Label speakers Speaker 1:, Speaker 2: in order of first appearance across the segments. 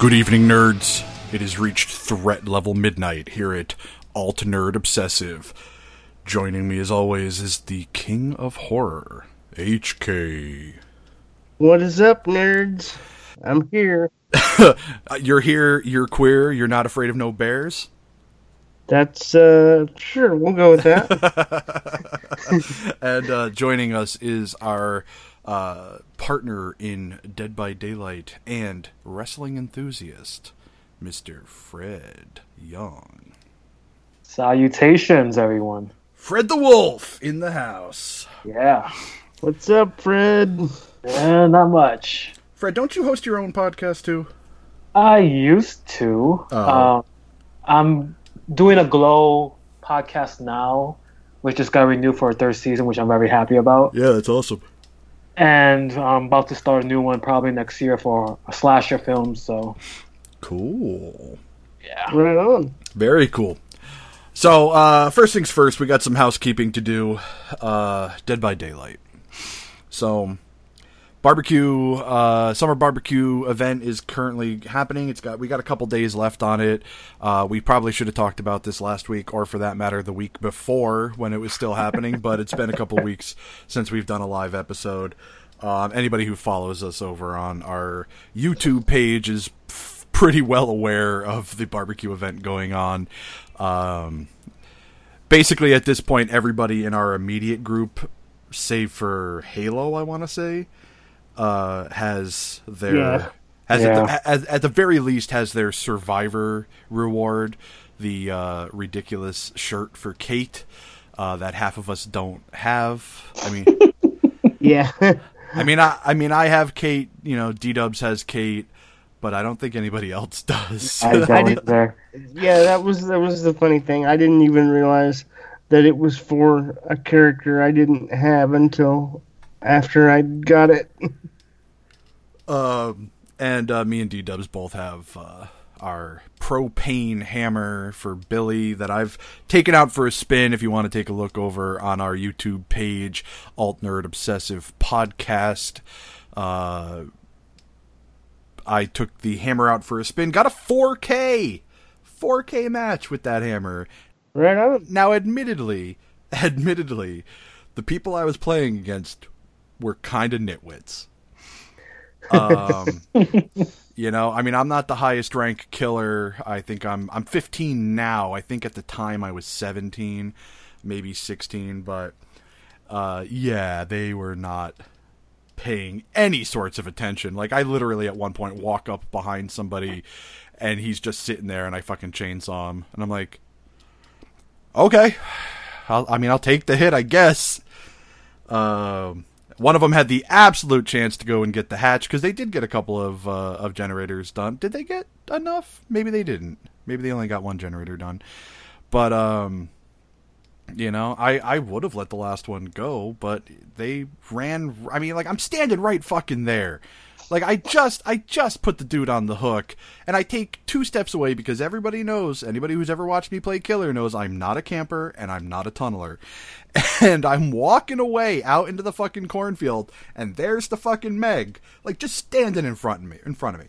Speaker 1: Good evening, nerds. It has reached threat level midnight here at Alt Nerd Obsessive. Joining me, as always, is the King of Horror, HK.
Speaker 2: What is up, nerds? I'm here.
Speaker 1: You're here, you're queer, you're not afraid of no bears?
Speaker 2: That's uh sure, we'll go with that.
Speaker 1: and uh, joining us is our uh, partner in Dead by Daylight and wrestling enthusiast, Mr. Fred Young.
Speaker 3: Salutations, everyone.
Speaker 1: Fred the Wolf in the house.
Speaker 3: Yeah.
Speaker 2: What's up, Fred?
Speaker 3: Eh, not much.
Speaker 1: Fred, don't you host your own podcast too?
Speaker 3: I used to.
Speaker 1: Oh.
Speaker 3: Um, I'm doing a Glow podcast now, which just got renewed for a third season, which I'm very happy about.
Speaker 1: Yeah, that's awesome.
Speaker 3: And I'm about to start a new one probably next year for a slasher film. So
Speaker 1: Cool.
Speaker 3: yeah.
Speaker 2: Right on.
Speaker 1: Very cool. So, uh, first things first, we got some housekeeping to do. Uh, Dead by Daylight. So, barbecue, uh, summer barbecue event is currently happening. It's got we got a couple days left on it. Uh, we probably should have talked about this last week, or for that matter, the week before when it was still happening. but it's been a couple weeks since we've done a live episode. Um, anybody who follows us over on our YouTube page is f- pretty well aware of the barbecue event going on. Um, basically, at this point, everybody in our immediate group, save for Halo, I want to say, uh, has their
Speaker 2: Yeah.
Speaker 1: has
Speaker 3: Yeah.
Speaker 1: At, the, at, at the very least has their survivor reward, the uh, ridiculous shirt for Kate uh, that half of us don't have. I mean.
Speaker 2: Yeah.
Speaker 1: I mean, I, I mean, I have Kate. You know, D Dubs has Kate, but I don't think anybody else does.
Speaker 3: I don't either.
Speaker 2: yeah, that was that was the funny thing. I didn't even realize that it was for a character I didn't have until after I got it.
Speaker 1: um, and uh, me and D Dubs both have uh, our propane hammer for Billy that I've taken out for a spin. If you want to take a look over on our YouTube page, Alt Nerd Obsessive Podcast. Uh, I took the hammer out for a spin, got a 4K, 4K match with that hammer.
Speaker 2: Right on.
Speaker 1: Now, admittedly, admittedly, the people I was playing against were kind of nitwits. Um, you know, I mean, I'm not the highest rank killer. I think I'm I'm 15 now. I think at the time I was 17, maybe 16, but uh, yeah, they were not paying any sorts of attention. Like I literally at one point walk up behind somebody and he's just sitting there and I fucking chainsaw him and I'm like okay. I'll, I mean, I'll take the hit, I guess. Um, one of them had the absolute chance to go and get the hatch because they did get a couple of uh, of generators done. Did they get enough? Maybe they didn't. Maybe they only got one generator done. But um, you know, I I would have let the last one go, but they ran. I mean, like I'm standing right fucking there. Like I just I just put the dude on the hook and I take two steps away because everybody knows anybody who's ever watched me play killer knows I'm not a camper and I'm not a tunneler. And I'm walking away out into the fucking cornfield and there's the fucking Meg like just standing in front of me in front of me.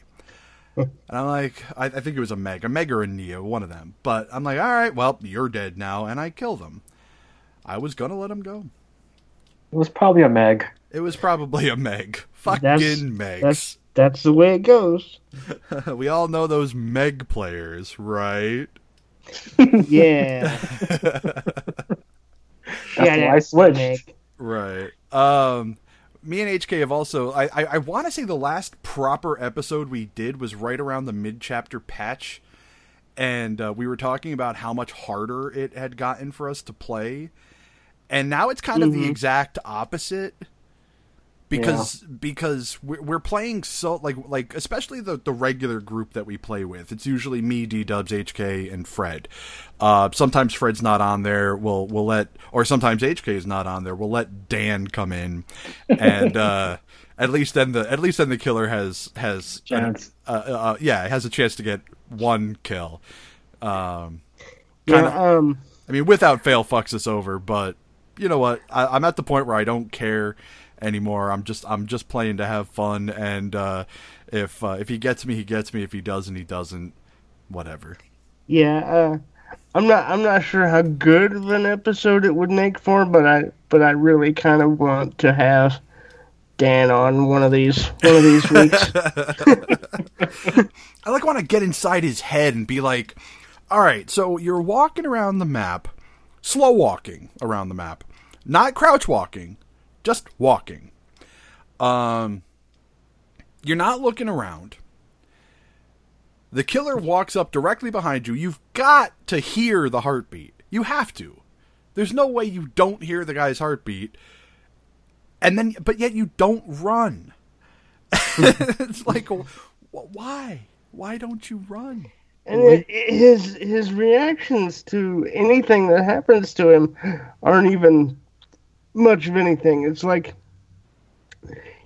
Speaker 1: And I'm like, I, I think it was a Meg, a Meg or a Neo, one of them. But I'm like, all right, well, you're dead now, and I kill them. I was gonna let him go.
Speaker 3: It was probably a Meg.
Speaker 1: It was probably a Meg. Fucking
Speaker 2: That's-
Speaker 1: Megs.
Speaker 2: That's That's the way it goes.
Speaker 1: we all know those Meg players, right?
Speaker 2: Yeah.
Speaker 3: That's why I switched.
Speaker 1: Right. Um, me and HK have also. I I, I want to say the last proper episode we did was right around the mid chapter patch, and uh, we were talking about how much harder it had gotten for us to play, and now it's kind of the exact opposite. Because because we're, playing so like like especially the the regular group that we play with it's usually me D Dubs HK and Fred. Uh, sometimes Fred's not on there. We'll we'll let or sometimes HK is not on there. We'll let Dan come in, and uh, at least then the at least then the killer has has
Speaker 3: Chance.
Speaker 1: uh, uh, yeah has a chance to get one kill. Um,
Speaker 2: Yeah,
Speaker 1: Kinda-
Speaker 2: um,
Speaker 1: I mean, without fail, fucks us over. But you know what? I, I'm at the point where I don't care anymore. I'm just I'm just playing to have fun, and uh, if uh, if he gets me, he gets me. If he doesn't, he doesn't. Whatever.
Speaker 2: yeah. Uh, I'm not. I'm not sure how good of an episode it would make for, but I. But I really kind of want to have Dan on one of these. One of these weeks.
Speaker 1: I like want to get inside his head and be like, all right, so you're walking around the map, slow walking around the map, not crouch walking, just walking. Um, you're not looking around. The killer walks up directly behind you. You've got to hear the heartbeat. You have to. There's no way you don't hear the guy's heartbeat. And then, but yet you don't run. it's like, why? Why don't you run?
Speaker 2: And it, his his reactions to anything that happens to him aren't even much of anything. It's like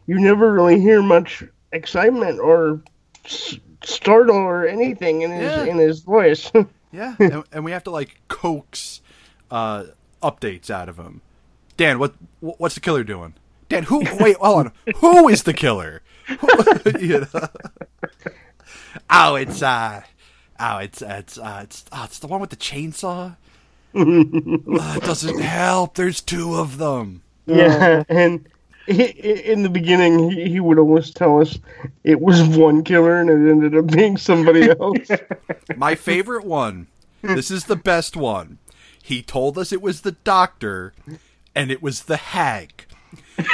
Speaker 2: you never really hear much excitement or s- startle or anything in his
Speaker 1: Yeah.
Speaker 2: in his voice.
Speaker 1: Yeah, and, and we have to like coax uh, updates out of him. Dan, what what's the killer doing? Dan, who? Wait, hold on. Who is the killer? You know? Oh, it's uh, oh, it's it's uh, it's oh, it's the one with the chainsaw. Uh, it doesn't help. There's two of them.
Speaker 2: yeah, and he, in the beginning he, he would always tell us it was one killer and it ended up being somebody else.
Speaker 1: My favorite one. This is the best one. He told us it was the doctor, and it was the hag.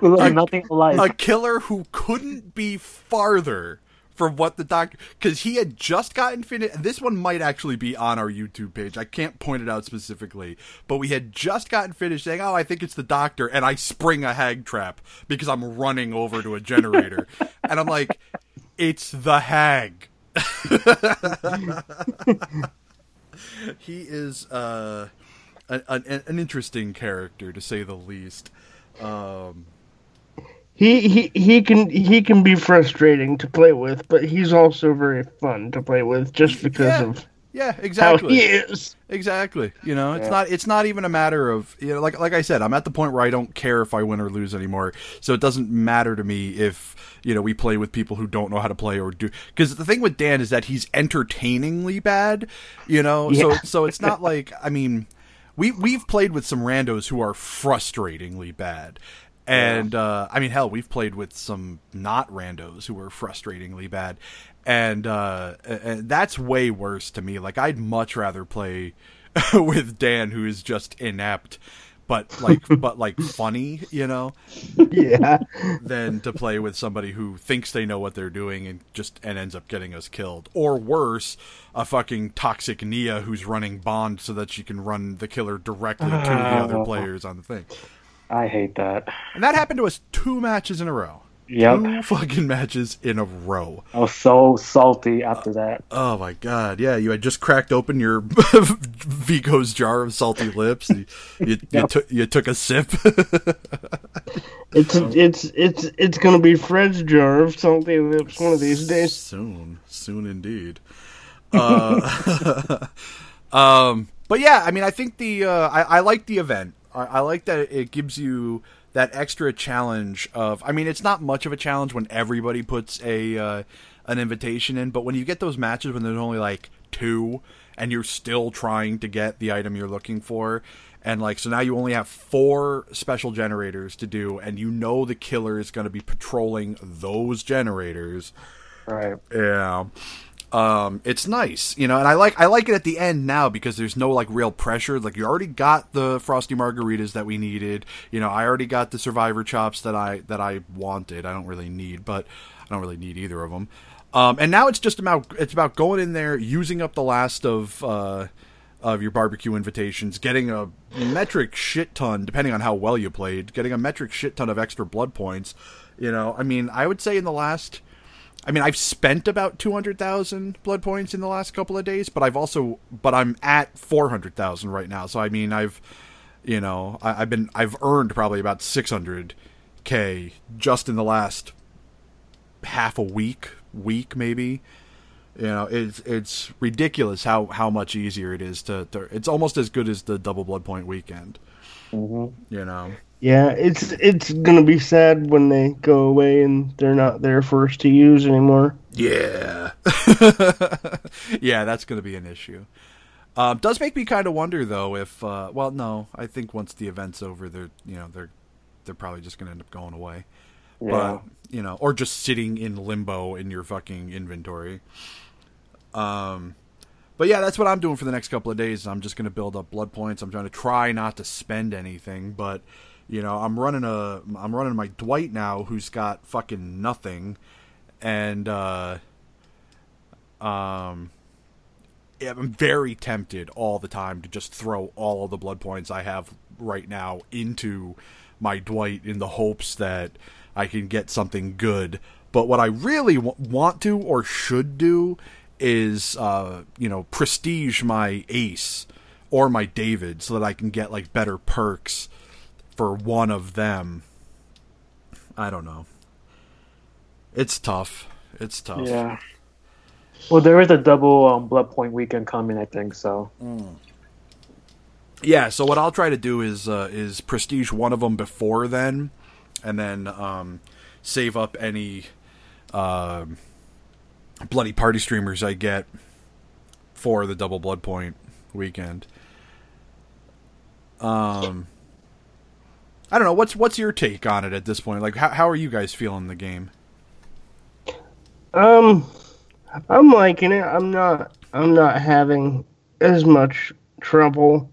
Speaker 3: Who look nothing alike.
Speaker 1: a killer who couldn't be farther from what the doctor because he had just gotten finished and this one might actually be on our youtube page. I can't point it out specifically but we had just gotten finished saying oh i think it's the doctor and i spring a hag trap because i'm running over to a generator. And i'm like it's the hag. He is uh an, an, an interesting character to say the least. Um
Speaker 2: he, he he can he can be frustrating to play with, but he's also very fun to play with just because
Speaker 1: Yeah.
Speaker 2: of
Speaker 1: yeah exactly.
Speaker 2: how
Speaker 1: exactly
Speaker 2: he is.
Speaker 1: Exactly. You know, it's not it's not even a matter of you know like like I said, I'm at the point where I don't care if I win or lose anymore. So it doesn't matter to me if, you know, we play with people who don't know how to play or do cuz the thing with Dan is that he's entertainingly bad, you know. So so it's not like I mean, we we've played with some randos who are frustratingly bad. And uh, I mean, hell, we've played with some not randos who were frustratingly bad, and uh, and that's way worse to me. Like, I'd much rather play with Dan, who is just inept, but like, but like funny, you know,
Speaker 2: Yeah.
Speaker 1: than to play with somebody who thinks they know what they're doing and just and ends up getting us killed, or worse, a fucking toxic Nea who's running Bond so that she can run the killer directly to the other players on the thing.
Speaker 3: I hate that.
Speaker 1: And that happened to us two matches in a row.
Speaker 3: Yep.
Speaker 1: Two fucking matches in a row.
Speaker 3: I was so salty after that.
Speaker 1: Oh my god, yeah, you had just cracked open your Vigo's jar of salty lips. You, you, you, took you took a sip.
Speaker 2: It's it's it's it's gonna be Fred's jar of salty lips one of these days.
Speaker 1: soon, soon indeed. Uh, um, but yeah, I mean, I think the uh, I, I like the event. I, I like that it gives you that extra challenge of. I mean, it's not much of a challenge when everybody puts a uh, an invitation in, but when you get those matches when there's only like two and you're still trying to get the item you're looking for. And like so now you only have four special generators to do and you know the killer is going to be patrolling those generators.
Speaker 3: Right.
Speaker 1: Yeah. Um, it's nice, you know, and I like I like it at the end now because there's no like real pressure. Like you already got the frosty margaritas that we needed. You know, I already got the survivor chops that I that I wanted. I don't really need, but I don't really need either of them. Um, and now it's just about it's about going in there, using up the last of uh, of your barbecue invitations, getting a metric shit ton, depending on how well you played, getting a metric shit ton of extra blood points. You know, I mean, I would say in the last I mean, I've spent about two hundred thousand blood points in the last couple of days, but I've also, but I'm at four hundred thousand right now. So I mean, I've, you know, I, have been, I've earned probably about six hundred k just in the last half a week, week maybe. You know, it's it's ridiculous how how much easier it is to. to it's almost as good as the double blood point weekend.
Speaker 3: Mm-hmm.
Speaker 1: You know.
Speaker 2: Yeah, it's it's gonna be sad when they go away and they're not there for us to use anymore.
Speaker 1: Yeah, yeah, that's gonna be an issue. Um, does make me kind of wonder though if uh, well, no, I think once the event's over, they're you know they're they're probably just gonna end up going away.
Speaker 3: Yeah.
Speaker 1: But you know, or just sitting in limbo in your fucking inventory. Um, but yeah, that's what I'm doing for the next couple of days. I'm just gonna build up blood points. I'm trying to try not to spend anything, but you know, I'm running a I'm running my Dwight now who's got fucking nothing and uh um yeah, I'm very tempted all the time to just throw all of the blood points I have right now into my Dwight in the hopes that I can get something good. But what I really w- want to or should do is, uh, you know, prestige my ace or my David so that I can get like better perks for one of them. I don't know. It's tough. It's tough.
Speaker 3: Yeah. Well, there is a double um, blood point weekend coming, I think. So.
Speaker 1: Yeah. So what I'll try to do is uh, is prestige one of them before then, and then um, save up any uh, bloody party streamers I get for the double blood point weekend. Um. I don't know. What's what's your take on it at this point? Like, how how are you guys feeling the game?
Speaker 2: Um, I'm liking it. I'm not. I'm not having as much trouble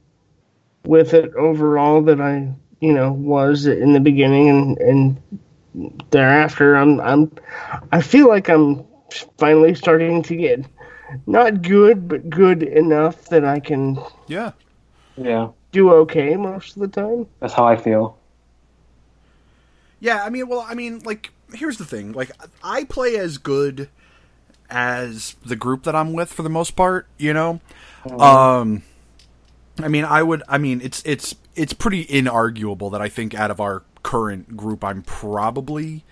Speaker 2: with it overall that I, you know, was in the beginning and and thereafter. I'm I'm. I feel like I'm finally starting to get not good, but good enough that I can
Speaker 1: Yeah.
Speaker 3: Yeah,
Speaker 2: do okay most of the time.
Speaker 3: that's how I feel.
Speaker 1: Yeah, I mean, well, I mean, like, here's the thing. Like, I play as good as the group that I'm with for the most part, you know? Um, I mean, I would, I mean, it's, it's, it's pretty inarguable that I think out of our current group, I'm probably,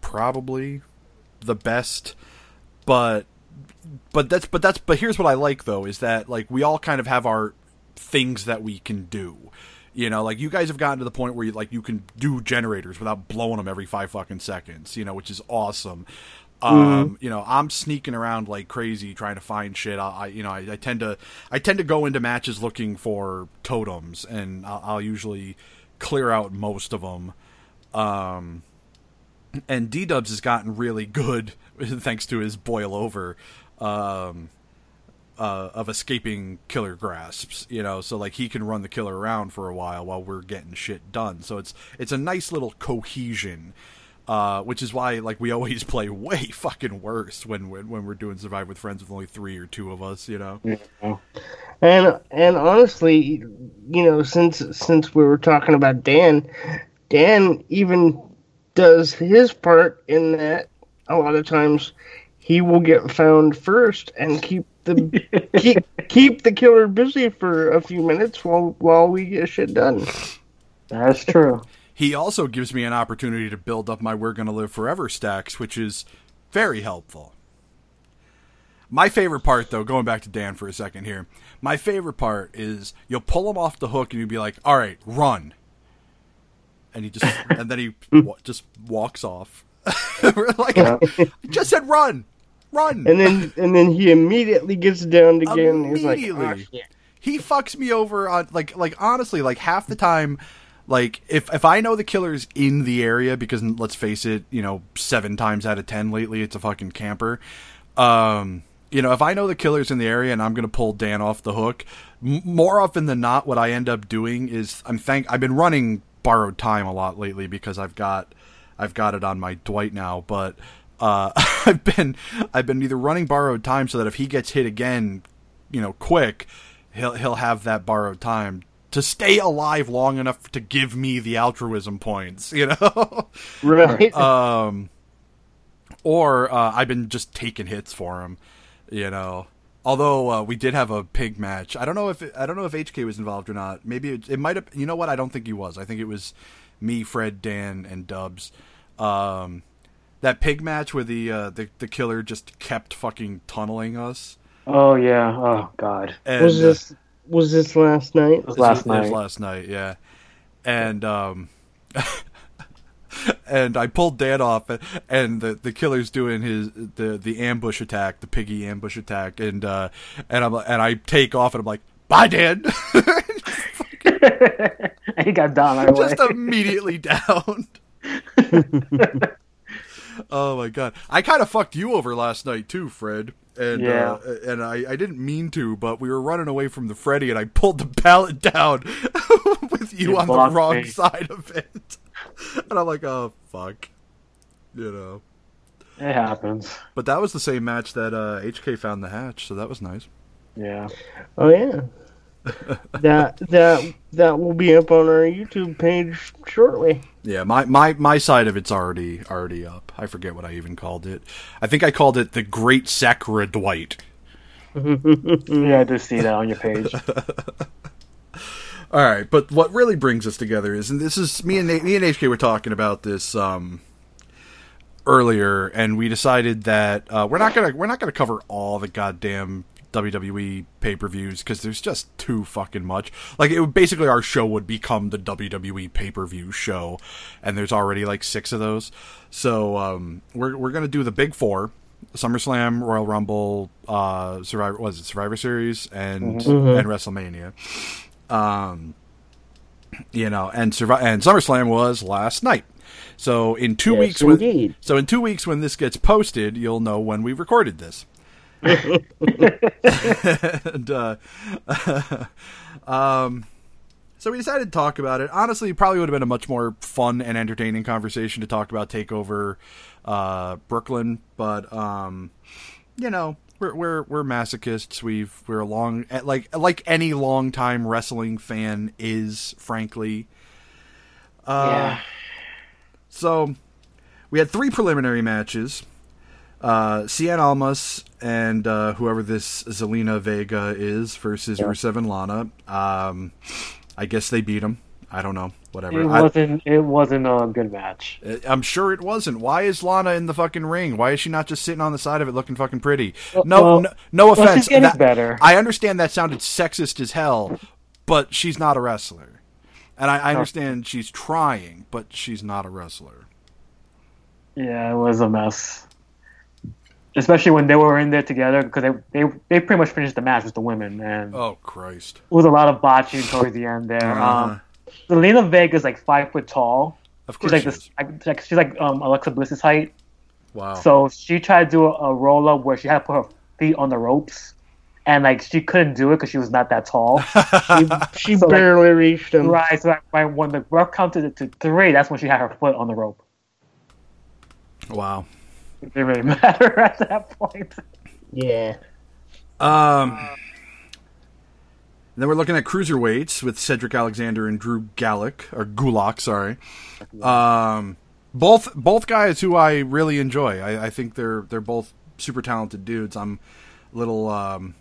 Speaker 1: probably the best, but, but that's, but that's, but here's what I like though, is that, like, we all kind of have our things that we can do. You know, like you guys have gotten to the point where you like you can do generators without blowing them every five fucking seconds. You know, which is awesome. Um, you know, I'm sneaking around like crazy trying to find shit. I, I you know, I, I tend to, I tend to go into matches looking for totems, and I'll, I'll usually clear out most of them. Um, and D Dubs has gotten really good thanks to his boil over. Um, uh, of escaping killer grasps, you know, so like he can run the killer around for a while while we're getting shit done. So it's it's a nice little cohesion, uh, which is why like we always play way fucking worse when when, when we're doing survive with friends with only three or two of us, you know.
Speaker 2: And and honestly, you know, since since we were talking about Dan, Dan even does his part in that a lot of times he will get found first and keep the keep keep the killer busy for a few minutes while while we get shit done.
Speaker 3: That's true.
Speaker 1: He also gives me an opportunity to build up my "We're Gonna Live Forever" stacks, which is very helpful. My favorite part, though, going back to Dan for a second here, my favorite part is you'll pull him off the hook and you'll be like, "All right, run," and he just and then he wa- just walks off. Like, I just said run. run.
Speaker 2: and then and then he immediately gets down again. and He's like, oh,
Speaker 1: Immediately. he fucks me over on like like honestly like half the time like if if I know the killer's in the area because let's face it, you know, 7 times out of 10 lately it's a fucking camper. Um you know, if I know the killer's in the area and I'm going to pull Dan off the hook, m- more often than not what I end up doing is I'm thank I've been running borrowed time a lot lately because I've got I've got it on my Dwight now, but uh, I've been I've been either running borrowed time so that if he gets hit again, you know, quick, he'll he'll have that borrowed time to stay alive long enough to give me the altruism points, you know.
Speaker 2: right.
Speaker 1: um, or uh, I've been just taking hits for him, you know. Although uh, we did have a pig match, I don't know if it, I don't know if HK was involved or not. Maybe it, it might have. You know what? I don't think he was. I think it was me, Fred, Dan, and Dubs. Um, that pig match where the uh, the the killer just kept fucking tunneling us.
Speaker 3: Oh yeah. Oh god.
Speaker 1: And,
Speaker 2: was
Speaker 1: uh,
Speaker 2: this was this last night?
Speaker 3: It was
Speaker 1: This
Speaker 3: last
Speaker 1: was- it was
Speaker 3: night.
Speaker 1: last night, yeah. And um and I pulled Dan off and the the killer's doing his the the ambush attack, the piggy ambush attack and uh and I'm and I take off and I'm like, "Bye, Dan."
Speaker 3: and he got down.
Speaker 1: Just immediately down. oh my god. I kind of fucked you over last night too, Fred. And
Speaker 3: Yeah.
Speaker 1: uh, and I, I didn't mean to, but we were running away from the Freddy, and I pulled the pallet down with you
Speaker 3: You
Speaker 1: on the wrong
Speaker 3: me.
Speaker 1: side of it. And I'm like, oh fuck, you know.
Speaker 3: It happens.
Speaker 1: But that was the same match that uh, HK found the hatch, so that was nice.
Speaker 3: Yeah.
Speaker 2: Oh yeah. that that that will be up on our YouTube page shortly.
Speaker 1: Yeah, my, my, my side of it's already already up. I forget what I even called it. I think I called it the Great Sakura Dwight.
Speaker 3: Yeah, I did see that on your page.
Speaker 1: All right, but what really brings us together is, and this is me and me and HK were talking about this um, earlier, and we decided that uh, we're not gonna we're not gonna cover all the goddamn WWE pay per views because there's just too fucking much. Like it would basically our show would become the WWE pay per view show, and there's already like six of those. So um, we're we're gonna do the big four. SummerSlam, Royal Rumble, uh, Survivor was it Survivor Series and and WrestleMania um, you know, and survive and SummerSlam was last night. So in two
Speaker 2: Yes,
Speaker 1: weeks, when, so in two weeks when this gets posted, you'll know when we recorded this. and uh, um, so we decided to talk about it. Honestly, it probably would have been a much more fun and entertaining conversation to talk about Takeover uh, Brooklyn, but um, you know, we're we're we're masochists. We've we're a long like like any long time wrestling fan is, frankly. Uh,
Speaker 3: yeah.
Speaker 1: So we had three preliminary matches. Uh, Cien Almas and uh, whoever this Zelina Vega is versus Rusev and Lana. Um, I guess they beat him. I don't know. Whatever.
Speaker 3: It wasn't. It wasn't a good match.
Speaker 1: I'm sure it wasn't. Why is Lana in the fucking ring? Why is she not just sitting on the side of it looking fucking pretty? No,
Speaker 3: well-
Speaker 1: no, no
Speaker 3: well,
Speaker 1: offense.
Speaker 3: she's getting
Speaker 1: That-
Speaker 3: better.
Speaker 1: I understand that sounded sexist as hell, but she's not a wrestler. And I, I understand she's trying, but she's not a wrestler.
Speaker 3: Yeah, it was a mess. Especially when they were in there together because they, they they pretty much finished the match with the women and
Speaker 1: Oh Christ!
Speaker 3: it was a lot of botching towards the end there.
Speaker 1: Uh-huh.
Speaker 3: Um, Zelina Vega is like five foot tall.
Speaker 1: Of
Speaker 3: She's
Speaker 1: course
Speaker 3: like
Speaker 1: she
Speaker 3: this.
Speaker 1: is.
Speaker 3: Like, like she's like um, Alexa Bliss's height.
Speaker 1: Wow.
Speaker 3: So she tried to do a, a roll up where she had to put her feet on the ropes, and like she couldn't do it because she was not that tall.
Speaker 2: She
Speaker 3: So, like-
Speaker 2: barely reached him.
Speaker 3: right. So like, when- when the ref counted it to three, that's when she had her foot on the rope.
Speaker 1: wow.
Speaker 3: It didn't really matter at that point.
Speaker 2: Yeah.
Speaker 1: Um. Then we're looking at cruiserweights with Cedric Alexander and Drew Gulak or Gulak, sorry. Um, both both guys who I really enjoy. I, I think they're they're both super talented dudes. I'm a little um,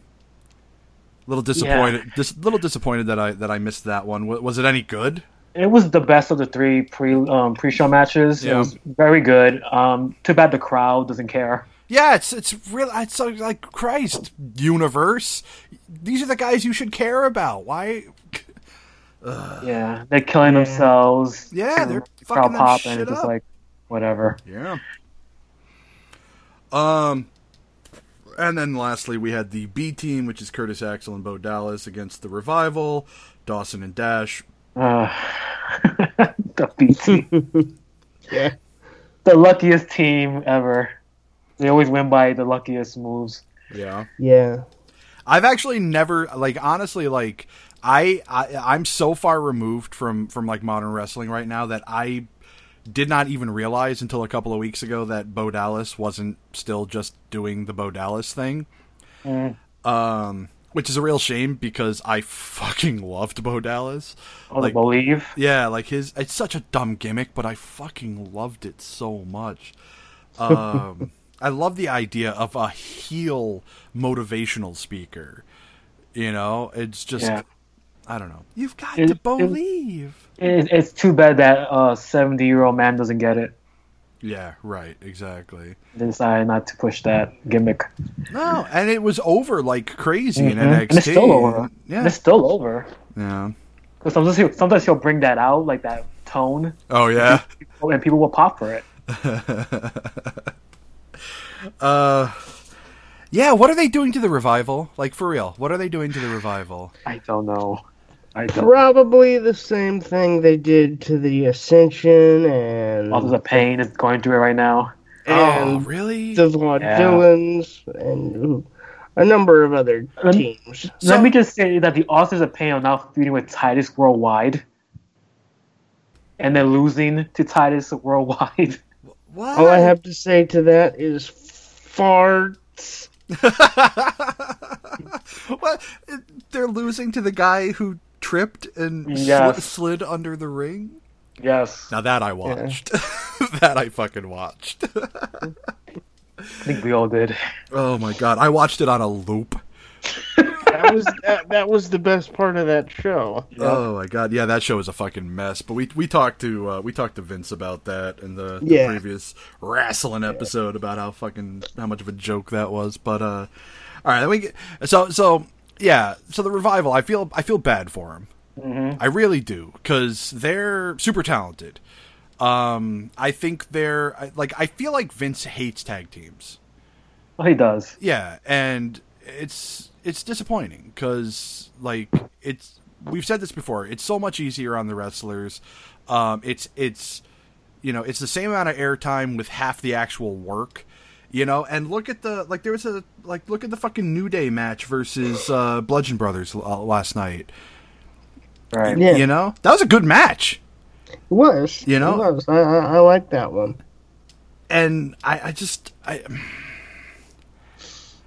Speaker 1: little disappointed. Dis, little disappointed that I that I missed that one. Was, was it any good?
Speaker 3: It was the best of the three pre um, pre show matches. It was very good. Um, too bad the crowd doesn't care.
Speaker 1: Yeah, it's it's real. It's like, like Christ universe. These are the guys you should care about. Why?
Speaker 3: Yeah, they're killing themselves.
Speaker 1: Yeah, they're fucking that
Speaker 3: pop,
Speaker 1: shit
Speaker 3: and it's just
Speaker 1: up.
Speaker 3: like whatever.
Speaker 1: Yeah. Um, And then lastly, we had the B team, which is Curtis Axel and Bo Dallas against the Revival, Dawson and Dash.
Speaker 3: Uh, the B team.
Speaker 2: Yeah.
Speaker 3: The luckiest team ever. They always win by the luckiest moves.
Speaker 1: Yeah.
Speaker 2: Yeah.
Speaker 1: I've actually never like honestly like I, I I'm so far removed from from like modern wrestling right now that I did not even realize until a couple of weeks ago that Bo Dallas wasn't still just doing the Bo Dallas thing. Um which is a real shame because I fucking loved Bo Dallas.
Speaker 3: Oh,
Speaker 1: Like-
Speaker 3: the believe.
Speaker 1: Yeah, like his it's such a dumb gimmick, but I fucking loved it so much. Um I love the idea of a heel motivational speaker. You know, it's just
Speaker 3: Yeah.
Speaker 1: I don't know. You've got
Speaker 3: It-
Speaker 1: to believe.
Speaker 3: It, it's too bad that a 70 year old man doesn't get it.
Speaker 1: yeah, right, exactly.
Speaker 3: They decided not to push that gimmick.
Speaker 1: No, and it was over like crazy in
Speaker 3: Mhm.
Speaker 1: NXT.
Speaker 3: And it's still over.
Speaker 1: Yeah.
Speaker 3: It's still over.
Speaker 1: Yeah.
Speaker 3: Because sometimes he'll, sometimes he'll bring that out, like that tone,
Speaker 1: Oh yeah.
Speaker 3: and people will pop for it.
Speaker 1: Uh Yeah, what are they doing to the revival? Like for real. What are they doing to the revival?
Speaker 3: I don't know. I don't.
Speaker 2: Probably the same thing they did to the Ascension and
Speaker 3: All the pain is going through it right now.
Speaker 1: oh,
Speaker 2: and
Speaker 1: really?
Speaker 2: the Vaudevillains and ooh, a number of other teams.
Speaker 1: So-
Speaker 3: Let me just say that the authors of pain are now feuding with Titus Worldwide, and they're losing to Titus Worldwide.
Speaker 1: what?
Speaker 2: All I have to say to that is farts.
Speaker 1: what? They're losing to the guy who tripped and
Speaker 3: Yes.
Speaker 1: slid under the ring?
Speaker 3: Yes,
Speaker 1: Now that I watched. that I fucking watched.
Speaker 3: I think we all did.
Speaker 1: oh my god, I watched it on a loop.
Speaker 2: That was that, that was the best part of that show.
Speaker 1: Oh my god, yeah, that show was a fucking mess. But we we talked to uh, we talked to Vince about that in the, the
Speaker 2: Yeah.
Speaker 1: previous wrestling episode about how fucking how much of a joke that was. But uh, all right, we get, so so yeah, so the revival. I feel I feel bad for him. I really do because they're super talented. Um, I think they're like I feel like Vince hates tag teams.
Speaker 3: Well, he does.
Speaker 1: Yeah, and it's it's disappointing because like it's we've said this before. It's so much easier on the wrestlers. Um, it's it's you know it's the same amount of airtime with half the actual work. You know, and look at the like there was a like look at the fucking New Day match versus uh, Bludgeon Brothers uh, last night.
Speaker 3: Right.
Speaker 2: Yeah.
Speaker 1: You know that was a good match,
Speaker 2: It was.
Speaker 1: You know?
Speaker 2: It was. I, I, I like that one.
Speaker 1: and I, I just I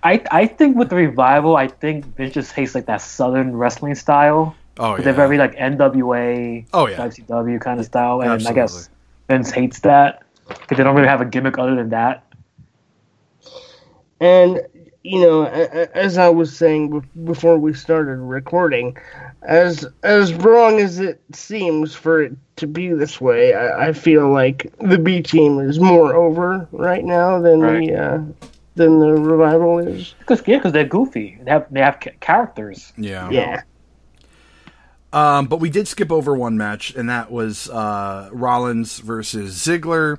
Speaker 3: I I think with the revival, I think Vince just hates like that Southern wrestling style.
Speaker 1: oh yeah
Speaker 3: They're very like NWA,
Speaker 1: Oh, yeah.
Speaker 3: WCW kind of style, and I guess Vince hates that because they don't really have a gimmick other than that.
Speaker 2: And you know, a- a- as I was saying before we started recording, as as wrong as it seems for it to be this way, I, I feel like the B team is more over right now than
Speaker 3: Right.
Speaker 2: the uh, than the revival is.
Speaker 3: Because yeah, because they're goofy. They have they have characters.
Speaker 1: yeah
Speaker 2: Yeah.
Speaker 1: Um, but we did skip over one match, and that was uh, Rollins versus Ziggler.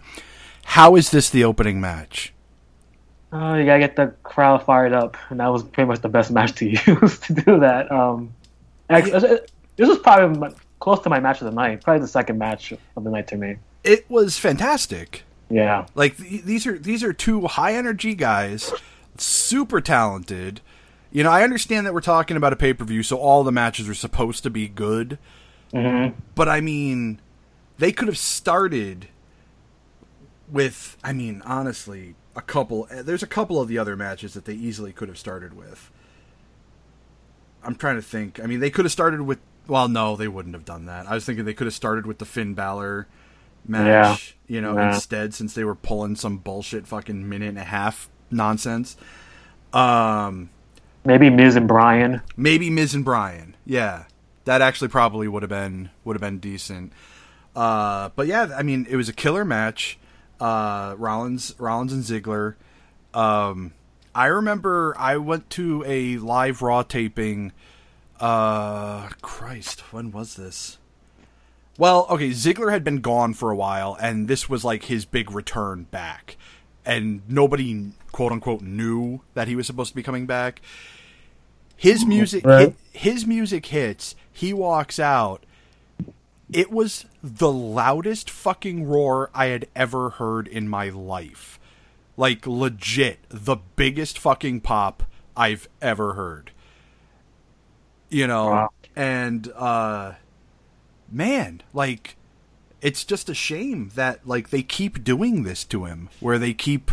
Speaker 1: How is this the opening match?
Speaker 3: Oh, you gotta get the crowd fired up, and that was pretty much the best match to use to do that. Um, actually, this was probably close to my match of the night. Probably the second match of the night to me.
Speaker 1: It was fantastic.
Speaker 3: Yeah,
Speaker 1: Like th- these are these are two high energy guys, super talented. You know, I understand that we're talking about a pay per view, so all the matches are supposed to be good. Mm-hmm. But I mean, they could have started with. I mean, honestly, a couple. There's a couple of the other matches that they easily could have started with. I'm trying to think. I mean, they could have started with. Well, no, they wouldn't have done that. I was thinking they could have started with the Finn Balor match. You know,
Speaker 3: Yeah.
Speaker 1: instead, since they were pulling some bullshit fucking minute and a half nonsense. Um,
Speaker 3: maybe Miz and Bryan.
Speaker 1: maybe Miz and Bryan. Yeah, that actually probably would have been would have been decent. Uh, but yeah, I mean, it was a killer match. Uh, Rollins, Rollins and Ziggler. Um, I remember I went to a live Raw taping. Uh, Christ, when was this? Well, okay, Ziggler had been gone for a while, and this was like his big return back. and nobody quote unquote knew that he was supposed to be coming back. His music,
Speaker 2: Right.
Speaker 1: his music hits. He walks out. It was the loudest fucking roar I had ever heard in my life. Like legit, the biggest fucking pop I've ever heard. You know,
Speaker 3: Wow.
Speaker 1: and uh man, like it's just a shame that like they keep doing this to him where they keep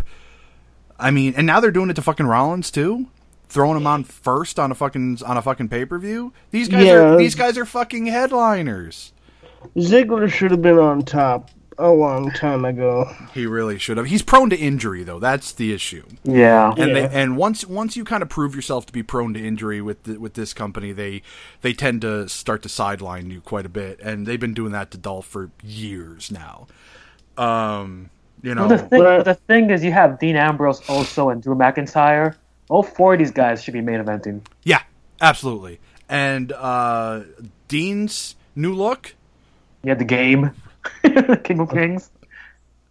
Speaker 1: I mean, and now they're doing it to fucking Rollins too. Throwing him on first on a fucking on a fucking pay-per-view. These guys
Speaker 2: Yeah.
Speaker 1: are these guys are fucking headliners.
Speaker 2: Ziggler should have been on top a long time ago.
Speaker 1: He really should have. He's prone to injury though. That's the issue.
Speaker 3: Yeah.
Speaker 1: And
Speaker 2: Yeah.
Speaker 1: they, and once once you kind of prove yourself to be prone to injury with the, with this company, they they tend to start to sideline you quite a bit, and they've been doing that to Dolph for years now. Um, you know,
Speaker 3: Well, the thing,
Speaker 2: But-
Speaker 3: the thing is, you have Dean Ambrose also and Drew McIntyre. All four of these guys should be main eventing.
Speaker 1: yeah, absolutely. And uh, Dean's new look,
Speaker 3: Yeah, the game, King of Kings,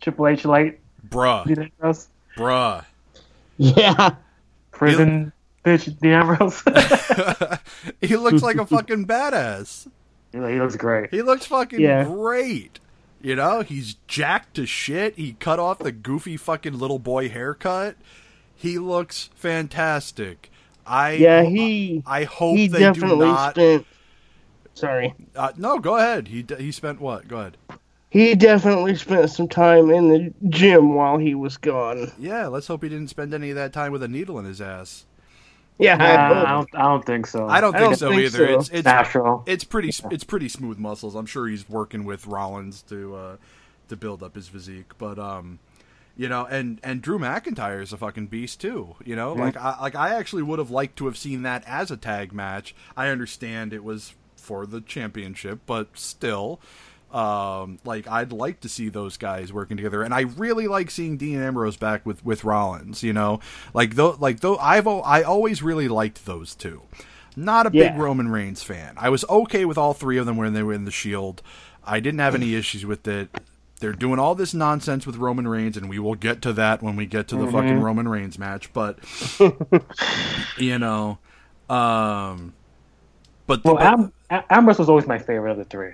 Speaker 3: Triple H light,
Speaker 1: bruh,
Speaker 3: Dean Ambrose,
Speaker 1: bruh.
Speaker 2: Yeah.
Speaker 3: prison bitch Dean Ambrose.
Speaker 1: he looks like a fucking badass.
Speaker 3: he looks great.
Speaker 1: He looks fucking
Speaker 2: Yeah.
Speaker 1: great. You know, he's jacked to shit. He cut off the goofy fucking little boy haircut. He looks fantastic. I
Speaker 2: Yeah, he
Speaker 1: I hope
Speaker 2: he
Speaker 1: they do
Speaker 2: definitely
Speaker 1: not.
Speaker 2: spent Sorry.
Speaker 1: Uh, no, go ahead. He d- he spent what? Go ahead.
Speaker 2: He definitely spent some time in the gym while he was gone.
Speaker 1: Yeah, let's hope he didn't spend any of that time with a needle in his ass.
Speaker 2: Yeah,
Speaker 3: Nah,
Speaker 2: I
Speaker 3: I, don't. I don't think so.
Speaker 1: I don't
Speaker 2: I
Speaker 1: think
Speaker 2: don't
Speaker 1: so
Speaker 2: think
Speaker 1: either.
Speaker 2: so.
Speaker 1: It's it's
Speaker 3: natural.
Speaker 1: it's pretty it's pretty smooth muscles. I'm sure he's working with Rollins to uh, to build up his physique, but um, you know, and and Drew McIntyre is a fucking beast too. You know, like I like I actually would have liked to have seen that as a tag match. I understand it was for the championship, but still. Um, like I'd like to see those guys working together, and I really like seeing Dean Ambrose back with with Rollins. You know, like though, like though I've I always really liked those two. Not a big Roman Reigns fan. I was okay with all three of them when they were in the Shield. I didn't have any issues with it. They're doing all this nonsense with Roman Reigns, and we will get to that when we get to the fucking Roman Reigns match. But you know, um, but,
Speaker 3: well, Am- Ambrose was always my favorite of the three.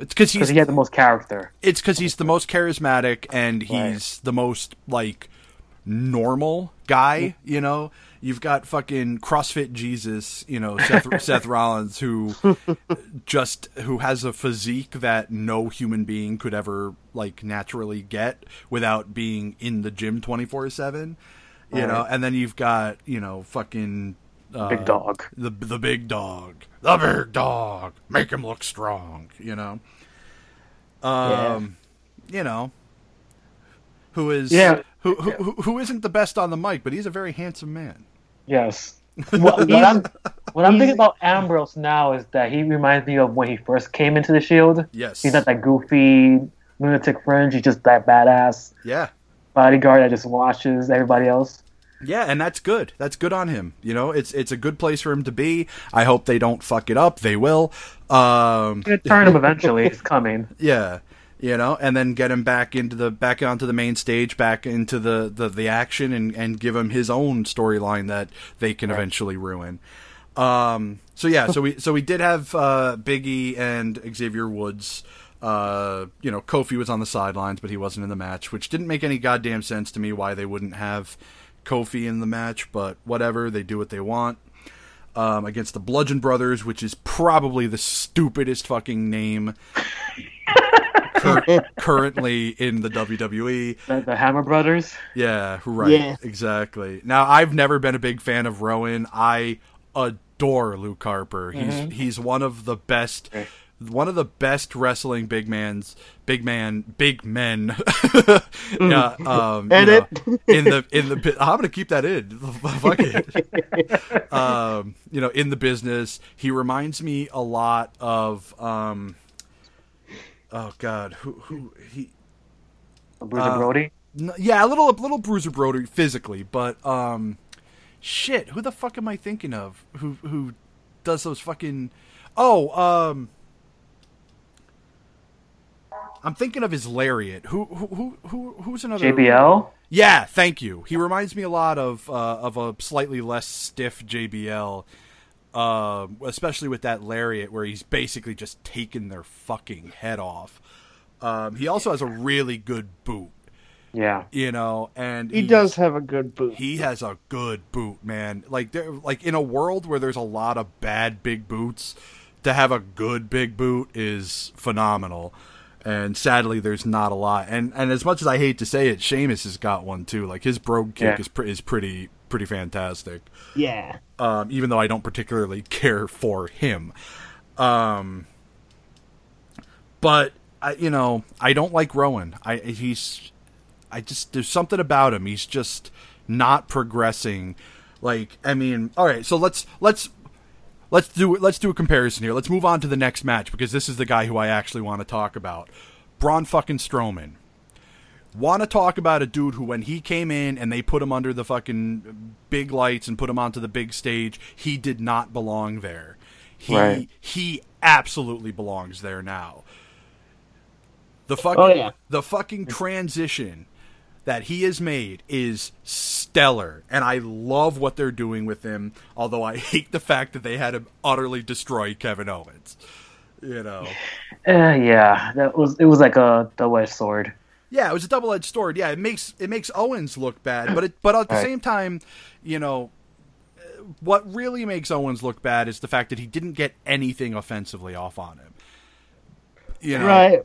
Speaker 1: It's because
Speaker 3: he had the most character.
Speaker 1: it's because he's the most charismatic and he's the most like normal guy you know? You've got fucking crossfit jesus you know seth, seth rollins who just who has a physique that no human being could ever like naturally get without being in the gym 24-7 you know? And then you've got you know fucking uh,
Speaker 3: Big dog.
Speaker 1: the the big dog, the big dog, make him look strong. You know, um, you know, who is
Speaker 3: Yeah.
Speaker 1: who, who who who isn't the best on the mic, but he's a very handsome man.
Speaker 3: Yes. what, what I'm what I'm thinking about Ambrose now is that he reminds me of when he first came into the Shield.
Speaker 1: Yes.
Speaker 3: He's not that goofy lunatic fringe. He's just that badass
Speaker 1: Yeah,
Speaker 3: bodyguard that just watches everybody else.
Speaker 1: Yeah, and that's good. That's good on him. You know, it's it's a good place for him to be. I hope they don't fuck it up. They will. Um,
Speaker 3: Gonna turn him eventually. It's coming.
Speaker 1: Yeah, you know, and then get him back into the back onto the main stage, back into the the, the action, and and give him his own storyline that they can eventually ruin. Um. So yeah. So we so we did have uh, Biggie and Xavier Woods. Uh, you know, Kofi was on the sidelines, but he wasn't in the match, which didn't make any goddamn sense to me. Why they wouldn't have Kofi in the match, but whatever. They do what they want um, against the Bludgeon Brothers, which is probably the stupidest fucking name cur- currently in the WWE.
Speaker 3: The, the Hammer Brothers.
Speaker 1: Yeah, right.
Speaker 2: Yeah.
Speaker 1: Exactly. Now, I've never been a big fan of Rowan. I adore Luke Harper. He's he's one of the best. One of the best wrestling big man's big man big men. yeah, um, you
Speaker 2: Edit.
Speaker 1: know, in the in the I'm gonna keep that in. Fuck it. um, you know, in the business, he reminds me a lot of. Um, oh God, who who he
Speaker 3: Bruiser
Speaker 1: Uh,
Speaker 3: Brody.
Speaker 1: Yeah, a little a little Bruiser Brody physically, but um, shit, who the fuck am I thinking of? Who who does those fucking? Oh, um, I'm thinking of his lariat. Who who who, who who's another?
Speaker 3: JBL.
Speaker 1: Yeah, thank you. He reminds me a lot of uh, of a slightly less stiff JBL, uh, especially with that lariat where he's basically just taking their fucking head off. Um, he also has a really good boot,
Speaker 3: Yeah.
Speaker 1: you know, and
Speaker 2: He does have a good boot.
Speaker 1: He has a good boot, man. Like there, like in a world where there's a lot of bad big boots, to have a good big boot is phenomenal. And sadly, there's not a lot. And and as much as I hate to say it, Sheamus has got one too. Like his brogue kick
Speaker 3: Yeah.
Speaker 1: is pre- is pretty pretty fantastic.
Speaker 2: yeah.
Speaker 1: Um, even though I don't particularly care for him. Um, but I, you know, I don't like Rowan. I he's, I just there's something about him. He's just not progressing. Like I mean, all right. So let's let's let's do let's do a comparison here. Let's move on to the next match because this is the guy who I actually want to talk about. Braun fucking Strowman. Want to talk about a dude who, when he came in and they put him under the fucking big lights and put him onto the big stage, he did not belong there. He
Speaker 3: Right.
Speaker 1: he absolutely belongs there now. The oh, fucking
Speaker 2: Oh, yeah.
Speaker 1: the fucking transition that he has made is stellar, and I love what they're doing with him. Although I hate the fact that they had to utterly destroy Kevin Owens. You know,
Speaker 3: Uh, yeah. That was it was like a double edged sword.
Speaker 1: yeah, it was a double edged sword. Yeah, it makes it makes Owens look bad, but it but at the
Speaker 3: Right.
Speaker 1: same time, you know, what really makes Owens look bad is the fact that he didn't get anything offensively off on him. You know,
Speaker 2: Right.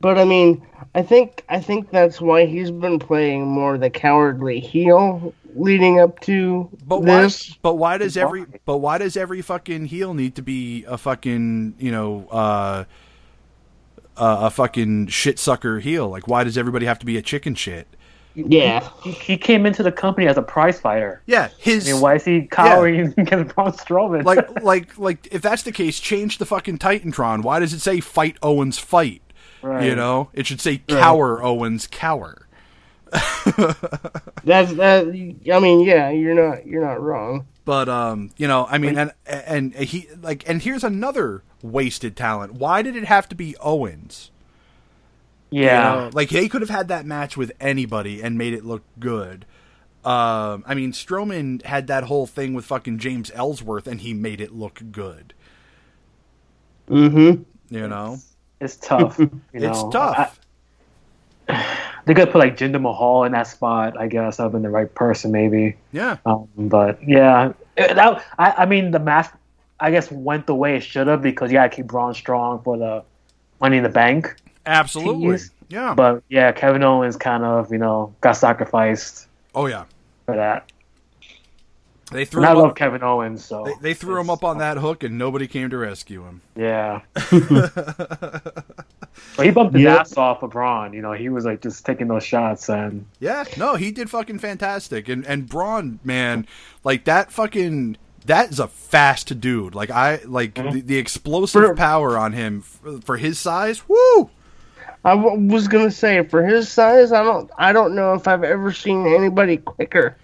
Speaker 2: But I mean, I think I think that's why he's been playing more the cowardly heel leading up to
Speaker 1: But why?
Speaker 2: this.
Speaker 1: But why does every? But why does every fucking heel need to be a fucking you know uh, uh, a fucking shit sucker heel? Like, why does everybody have to be a chicken shit?
Speaker 2: Yeah.
Speaker 3: He, he came into the company as a prize fighter.
Speaker 1: Yeah, his
Speaker 3: I mean, why is he cowering against Braun Strowman?
Speaker 1: like like like if that's the case, change the fucking Titantron. Why does it say fight Owens fight?
Speaker 3: Right.
Speaker 1: You know, it should say cower Owens cower.
Speaker 2: That's that I mean, yeah, you're not you're not wrong.
Speaker 1: But um, you know, I mean, and and he like, and here's another wasted talent. Why did it have to be Owens? You
Speaker 3: yeah.
Speaker 1: know, like they could have had that match with anybody and made it look good. Um, I mean, Strowman had that whole thing with fucking James Ellsworth, and he made it look good.
Speaker 2: Mm-hmm.
Speaker 1: You know,
Speaker 3: It's tough. You know?
Speaker 1: it's tough.
Speaker 3: I- they could put like Jinder Mahal in that spot. I guess I've been the right person, maybe.
Speaker 1: yeah,
Speaker 3: Um, but yeah, It- that, I, I mean, the match, I guess, went the way it should have because you got to keep Braun strong for the Money in the Bank.
Speaker 1: absolutely. Yeah.
Speaker 3: But yeah, Kevin Owens kind of, you know, got sacrificed
Speaker 1: oh yeah.
Speaker 3: for that.
Speaker 1: They threw
Speaker 3: And I love
Speaker 1: up,
Speaker 3: Kevin Owens, so
Speaker 1: they, they threw him up on that hook, and nobody came to rescue him.
Speaker 3: Yeah. but he bumped his
Speaker 2: Yeah.
Speaker 3: ass off of Braun. You know, he was like just taking those shots, and
Speaker 1: Yeah, no, he did fucking fantastic. And and Braun, man, like that fucking that is a fast dude. Like I like mm-hmm. the, the explosive
Speaker 2: For-
Speaker 1: power on him for, for his size. Woo!
Speaker 2: I w- was gonna say for his size, I don't I don't know if I've ever seen anybody quicker.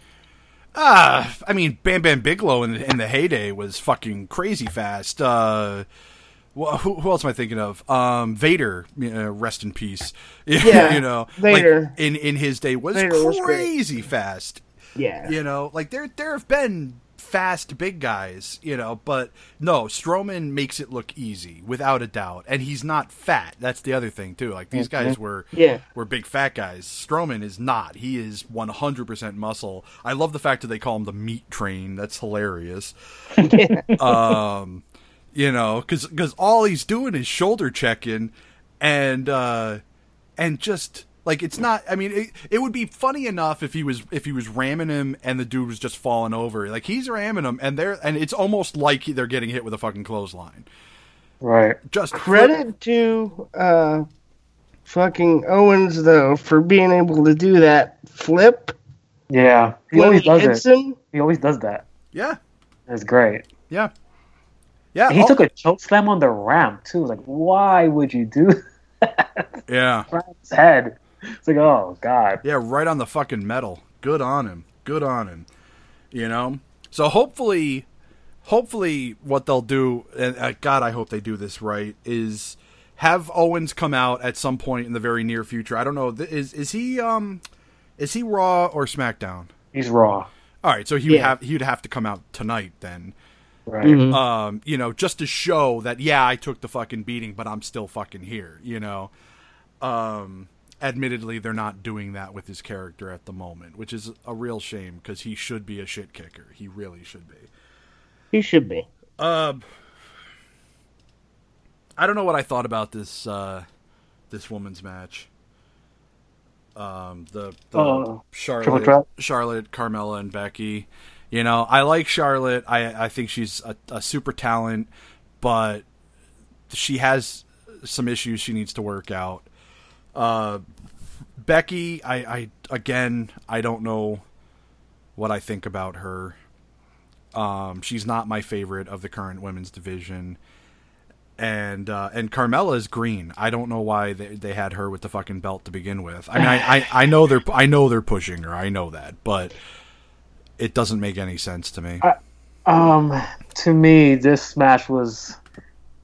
Speaker 1: Ah, I mean, Bam Bam Bigelow in the, in the heyday was fucking crazy fast. Uh, wh- who, who else am I thinking of? Um, Vader, know, rest in peace.
Speaker 2: Yeah,
Speaker 1: you know, like,
Speaker 2: Vader.
Speaker 1: in in his day was
Speaker 2: Vader was
Speaker 1: crazy fast.
Speaker 2: Yeah.
Speaker 1: You know, like there there have been fast big guys, you know, but no, Strowman makes it look easy without a doubt, and he's not fat. That's the other thing too. Like these guys were
Speaker 2: Yeah.
Speaker 1: were big fat guys. Strowman is not. He is 100% muscle. I love the fact that they call him the meat train. That's hilarious. um, you know, cuz all he's doing is shoulder checking and uh and just like it's not I mean it, it would be funny enough if he was if he was ramming him and the dude was just falling over. Like he's ramming him and they're and it's almost like they're getting hit with a fucking clothesline.
Speaker 3: right.
Speaker 1: Just
Speaker 2: Credit to uh fucking Owens though for being able to do that flip
Speaker 3: Yeah, he always
Speaker 2: he
Speaker 3: does it.
Speaker 2: him.
Speaker 3: He always does that.
Speaker 1: Yeah.
Speaker 3: It's great.
Speaker 1: Yeah. Yeah.
Speaker 3: And he
Speaker 1: oh,
Speaker 3: took a choke slam on the ramp too. Like, why would you do That?
Speaker 1: Yeah.
Speaker 3: Ramp's head? It's like, oh god.
Speaker 1: Yeah, right on the fucking metal. Good on him. Good on him. You know? So hopefully hopefully what they'll do and uh, god I hope they do this right is have Owens come out at some point in the very near future. I don't know is is he um Is he Raw or SmackDown?
Speaker 3: He's Raw.
Speaker 1: All right, so he would have he'd have to come out tonight then.
Speaker 3: Right.
Speaker 2: Mhm.
Speaker 1: Um, you know, just to show that yeah, I took the fucking beating, but I'm still fucking here. You know. Um, admittedly, they're not doing that with his character at the moment, which is a real shame because he should be a shit kicker. He really should be.
Speaker 2: He should be.
Speaker 1: Um, I don't know what I thought about this uh, this woman's match. Um, the, the
Speaker 3: Uh,
Speaker 1: Charlotte? Charlotte, Carmella, and Becky. You know, I like Charlotte. I I think she's a, a super talent, but she has some issues she needs to work out. Uh, Becky, I, I again, I don't know what I think about her. Um, she's not my favorite of the current women's division. And uh, and Carmella is green. I don't know why they, they had her with the fucking belt to begin with. I mean, I, I, I know they're I know they're pushing her. I know that, but it doesn't make any sense to me.
Speaker 3: Um, to me, this match was,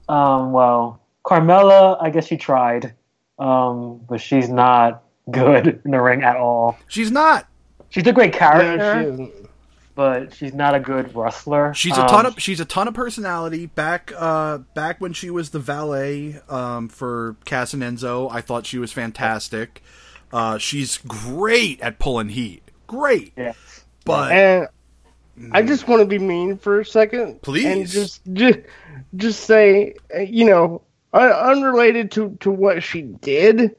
Speaker 3: um, well, Carmella. I guess she tried, um, but she's not good in the ring at all.
Speaker 1: She's not.
Speaker 3: She's a great
Speaker 2: No,
Speaker 3: character,
Speaker 2: she
Speaker 3: but she's not a good wrestler.
Speaker 1: She's a
Speaker 3: Um,
Speaker 1: ton of she's a ton of personality. Back uh back when she was the valet um for Cass and Enzo, I thought she was fantastic. Uh she's great at pulling heat. Great.
Speaker 3: Yeah.
Speaker 1: But
Speaker 2: And I just want to be mean for a second,
Speaker 1: Please.
Speaker 2: and just just just say, you know, un- unrelated to to what she did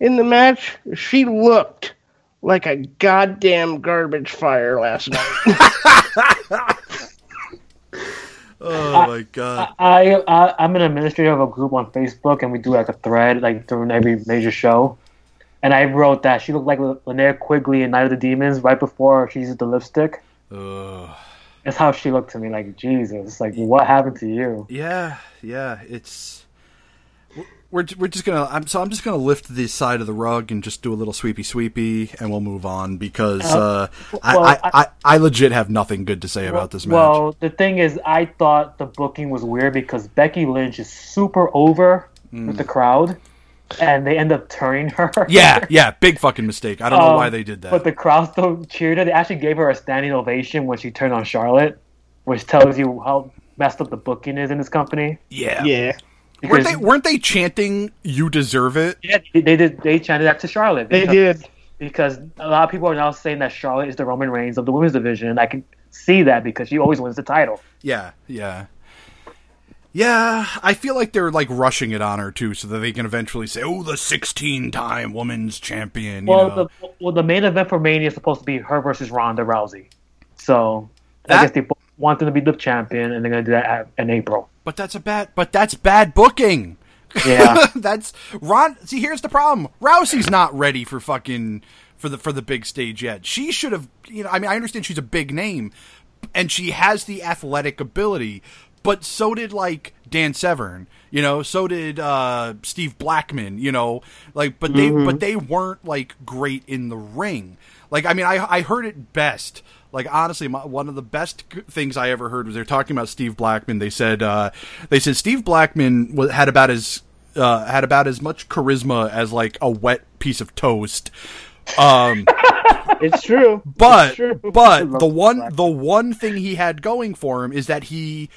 Speaker 2: in the match, she looked like a goddamn garbage fire last night.
Speaker 1: oh my god.
Speaker 3: I, I I'm an administrator of a group on Facebook, and we do like a thread like during every major show. And I wrote that she looked like Linnea Quigley in Night of the Demons right before she used the lipstick.
Speaker 1: Ugh.
Speaker 3: That's how she looked to me. Like Jesus, like what happened to you?
Speaker 1: Yeah, yeah, it's we're we're just gonna. I'm so I'm just gonna lift the side of the rug and just do a little sweepy sweepy, and we'll move on because uh,
Speaker 3: well,
Speaker 1: I, I, I I legit have nothing good to say about this match.
Speaker 3: Well, the thing is, I thought the booking was weird because Becky Lynch is super over with the crowd, and they end up turning her.
Speaker 1: Yeah, yeah, big fucking mistake. I don't know
Speaker 3: Um,
Speaker 1: why they did that.
Speaker 3: But the crowd still cheered her. They actually gave her a standing ovation when she turned on Charlotte, which tells you how messed up the booking is in this company.
Speaker 1: yeah,
Speaker 2: yeah,
Speaker 1: weren't they weren't they chanting "You deserve it"?
Speaker 3: Yeah, they, they did. They chanted that to Charlotte.
Speaker 2: they did.
Speaker 3: because a lot of people are now saying that Charlotte is the Roman Reigns of the women's division, and I can see that because she always wins the title.
Speaker 1: Yeah, yeah. Yeah, I feel like they're like rushing it on her too, so that they can eventually say, "Oh, the sixteen-time women's champion." You
Speaker 3: Well,
Speaker 1: know?
Speaker 3: the well, the main event for Mania is supposed to be her versus Ronda Rousey, so I guess they both want them to be the champion, and they're gonna do that at, in April.
Speaker 1: But that's a bad. But that's bad booking.
Speaker 3: Yeah.
Speaker 1: that's Ron. See, here's the problem. Rousey's not ready for fucking for the for the big stage yet. She should have. You know, I mean, I understand she's a big name, and she has the athletic ability, but so did like Dan Severn. You know, so did uh, Steve Blackman. You know, like, but they but they weren't like great in the ring. Like, I mean, I I heard it best. Like honestly, my, one of the best things I ever heard was they're talking about Steve Blackman. They said uh, they said Steve Blackman had about as uh, had about as much charisma as like a wet piece of toast. Um,
Speaker 2: It's true.
Speaker 1: but
Speaker 2: It's true.
Speaker 1: but the one the one thing he had going for him is that he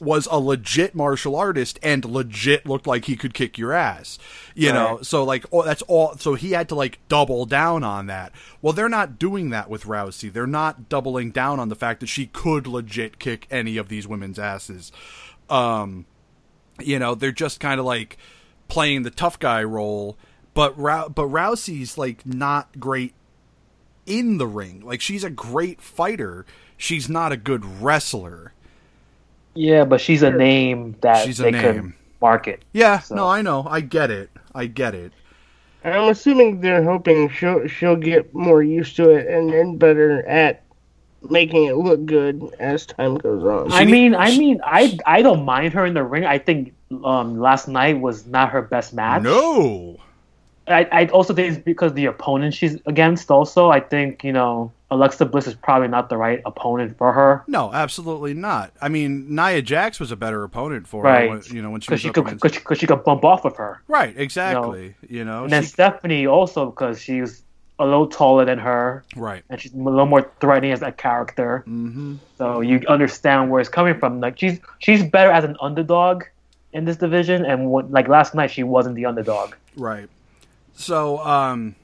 Speaker 1: was a legit martial artist and legit looked like he could kick your ass. You know, so like oh, that's all so he had to like double down on that. Well, they're not doing that with Rousey. They're not doubling down on the fact that she could legit kick any of these women's asses. Um you know, they're just kind of like playing the tough guy role, but Rou- but Rousey's like not great in the ring. Like she's a great fighter. She's not a good wrestler.
Speaker 3: Yeah, but she's a name that
Speaker 1: She's a
Speaker 3: they
Speaker 1: name.
Speaker 3: could market.
Speaker 1: Yeah,
Speaker 3: So-
Speaker 1: no, I know. I get it. I get it.
Speaker 2: And I'm assuming they're hoping she'll she'll get more used to it and, then better at making it look good as time goes on.
Speaker 3: I mean, I mean, I I don't mind her in the ring. I think um, last night was not her best match.
Speaker 1: No.
Speaker 3: I, I also think it's because the opponent she's against. Also, I think you know Alexa Bliss is probably not the right opponent for her.
Speaker 1: No, absolutely not. I mean, Nia Jax was a better opponent for
Speaker 3: Right.
Speaker 1: her. When, you know, when she
Speaker 3: because
Speaker 1: was
Speaker 3: she could
Speaker 1: against-
Speaker 3: because she, 'cause she could bump off of her.
Speaker 1: Right, exactly. You know,
Speaker 3: And then
Speaker 1: she-
Speaker 3: Stephanie also because she's a little taller than her,
Speaker 1: Right.
Speaker 3: and she's a little more threatening as a character. Mm-hmm. So you understand where it's coming from. Like she's she's better as an underdog in this division, and what, like last night she wasn't the underdog.
Speaker 1: Right. So, um,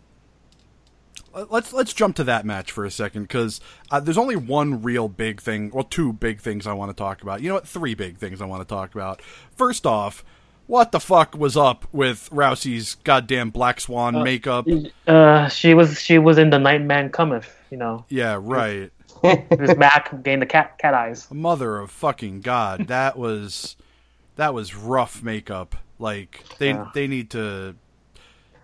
Speaker 1: let's let's jump to that match for a second because uh, there's only one real big thing, well, two big things I want to talk about. You know what? Three big things I want to talk about. First off, what the fuck was up with Rousey's goddamn Black Swan makeup?
Speaker 3: Uh, she was she was in the Nightman Cometh. You know,
Speaker 1: Yeah, right.
Speaker 3: was Mac getting the cat cat eyes.
Speaker 1: Mother of fucking god, that was that was rough makeup. Like they
Speaker 3: Yeah.
Speaker 1: they need to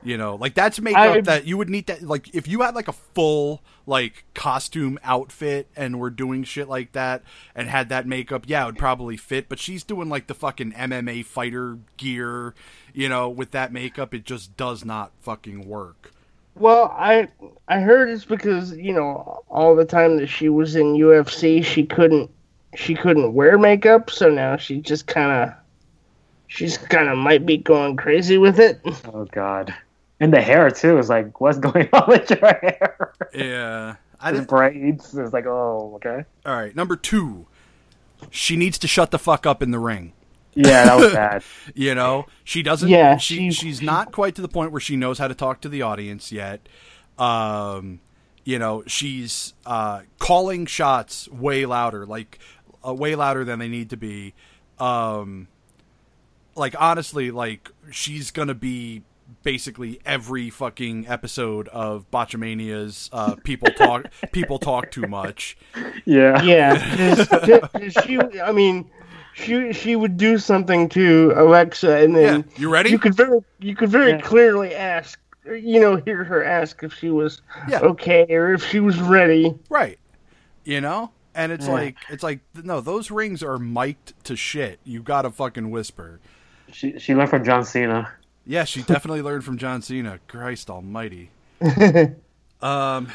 Speaker 1: you know, like that's makeup
Speaker 2: I-
Speaker 1: that you would need that like if you had like a full like costume outfit and were doing shit like that and had that makeup, yeah, it would probably fit, but she's doing like the fucking MMA fighter gear, you know, with that makeup it just does not fucking work.
Speaker 2: Well, I I heard it's because you know all the time that she was in UFC, she couldn't she couldn't wear makeup, so now she just kind of she's kind of might be going crazy with it.
Speaker 3: Oh God, and the hair too is like, what's going on with your hair?
Speaker 1: Yeah. I didn't,
Speaker 3: braids. It's like, oh, okay.
Speaker 1: all right, number 2. She needs to shut the fuck up in the ring.
Speaker 3: Yeah, that was bad.
Speaker 1: You know, she doesn't.
Speaker 2: Yeah,
Speaker 1: she,
Speaker 2: she-
Speaker 1: she's not quite to the point where she knows how to talk to the audience yet. Um, you know, she's uh, calling shots way louder, like uh, way louder than they need to be. Um, like honestly, like she's gonna be basically every fucking episode of Botchamania's uh, people talk people talk too much.
Speaker 3: Yeah.
Speaker 2: yeah. 'cause she. I mean, she she would do something to Alexa, and
Speaker 1: Yeah,
Speaker 2: then
Speaker 1: you ready?
Speaker 2: you could very you could very
Speaker 3: Yeah.
Speaker 2: clearly ask, you know, hear her ask if she was
Speaker 1: Yeah.
Speaker 2: okay or if she was ready.
Speaker 1: Right. You know? And it's
Speaker 3: Yeah.
Speaker 1: like it's like no, those rings are mic'd to shit. You gotta fucking whisper.
Speaker 3: She she learned from John Cena.
Speaker 1: Yeah, she definitely learned from John Cena. Christ almighty. um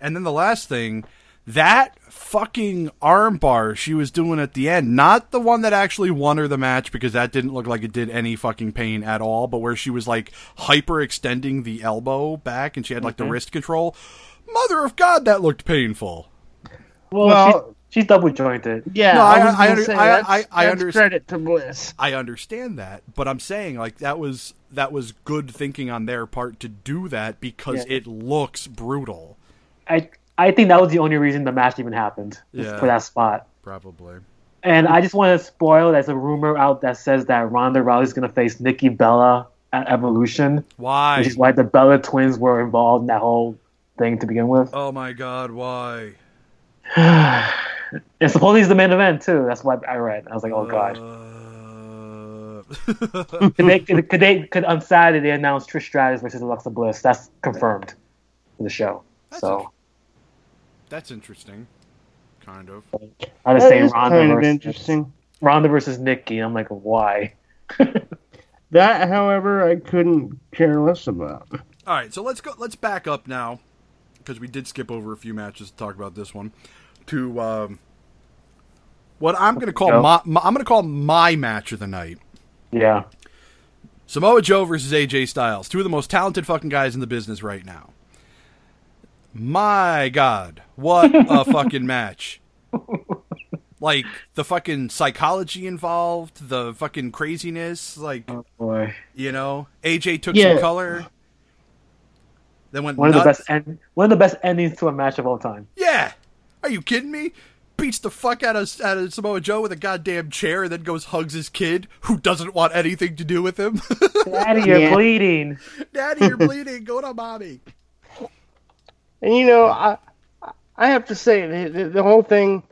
Speaker 1: and then the last thing, that fucking armbar she was doing at the end, not the one that actually won her the match because that didn't look like it did any fucking pain at all, but where she was like hyper extending the elbow back and she had like the wrist control. Mother of God, that looked painful.
Speaker 3: Well,
Speaker 2: Well-
Speaker 3: she's, she's double jointed.
Speaker 2: Yeah,
Speaker 1: No,
Speaker 2: I,
Speaker 1: I-
Speaker 2: was
Speaker 1: I
Speaker 2: gonna
Speaker 1: under-
Speaker 2: say,
Speaker 1: I- I- I
Speaker 2: that's
Speaker 1: underst-
Speaker 2: credit to Bliss.
Speaker 1: I understand that, but I'm saying like that was that was good thinking on their part to do that because
Speaker 3: Yeah.
Speaker 1: it looks brutal.
Speaker 3: I I think that was the only reason the match even happened.
Speaker 1: Yeah.
Speaker 3: For that spot.
Speaker 1: Probably.
Speaker 3: And I just want to spoil. There's a rumor out that says that Ronda Rousey's gonna face Nikki Bella at Evolution,
Speaker 1: Why?
Speaker 3: which is why the Bella twins were involved in that whole thing to begin with.
Speaker 1: Oh my god, why?
Speaker 3: And supposedly it's the main event too. That's what I read. I was like, oh god.
Speaker 1: Uh,
Speaker 3: Could they, could, could they could on Saturday they announced Trish Stratus versus Alexa Bliss? That's confirmed for the show. so
Speaker 1: That's interesting. Kind of.
Speaker 3: I was
Speaker 2: That
Speaker 3: saying Ronda
Speaker 2: kind of
Speaker 3: versus
Speaker 2: interesting.
Speaker 3: Ronda versus Nikki. I'm like, why?
Speaker 2: That, however, I couldn't care less about.
Speaker 1: All right, so let's go. Let's back up now because we did skip over a few matches to talk about this one. To um, what I'm going to call
Speaker 3: Go.
Speaker 1: my, my I'm going to call my match of the night.
Speaker 3: Yeah.
Speaker 1: Samoa Joe versus AJ Styles, two of the most talented fucking guys in the business right now. My God, what a fucking match! Like the fucking psychology involved, the fucking craziness, like oh,
Speaker 3: Boy.
Speaker 1: you know, AJ took
Speaker 2: Yeah.
Speaker 1: some color. Then went
Speaker 3: One of the best end, one of the best endings to a match of all time.
Speaker 1: Yeah, are you kidding me? Beats the fuck out of, out of Samoa Joe with a goddamn chair, and then goes hugs his kid who doesn't want anything to do with him.
Speaker 3: Daddy, you're
Speaker 2: Yeah.
Speaker 3: bleeding.
Speaker 1: Daddy, you're bleeding. Go to mommy.
Speaker 2: And you know, I I have to say the, the, the whole thing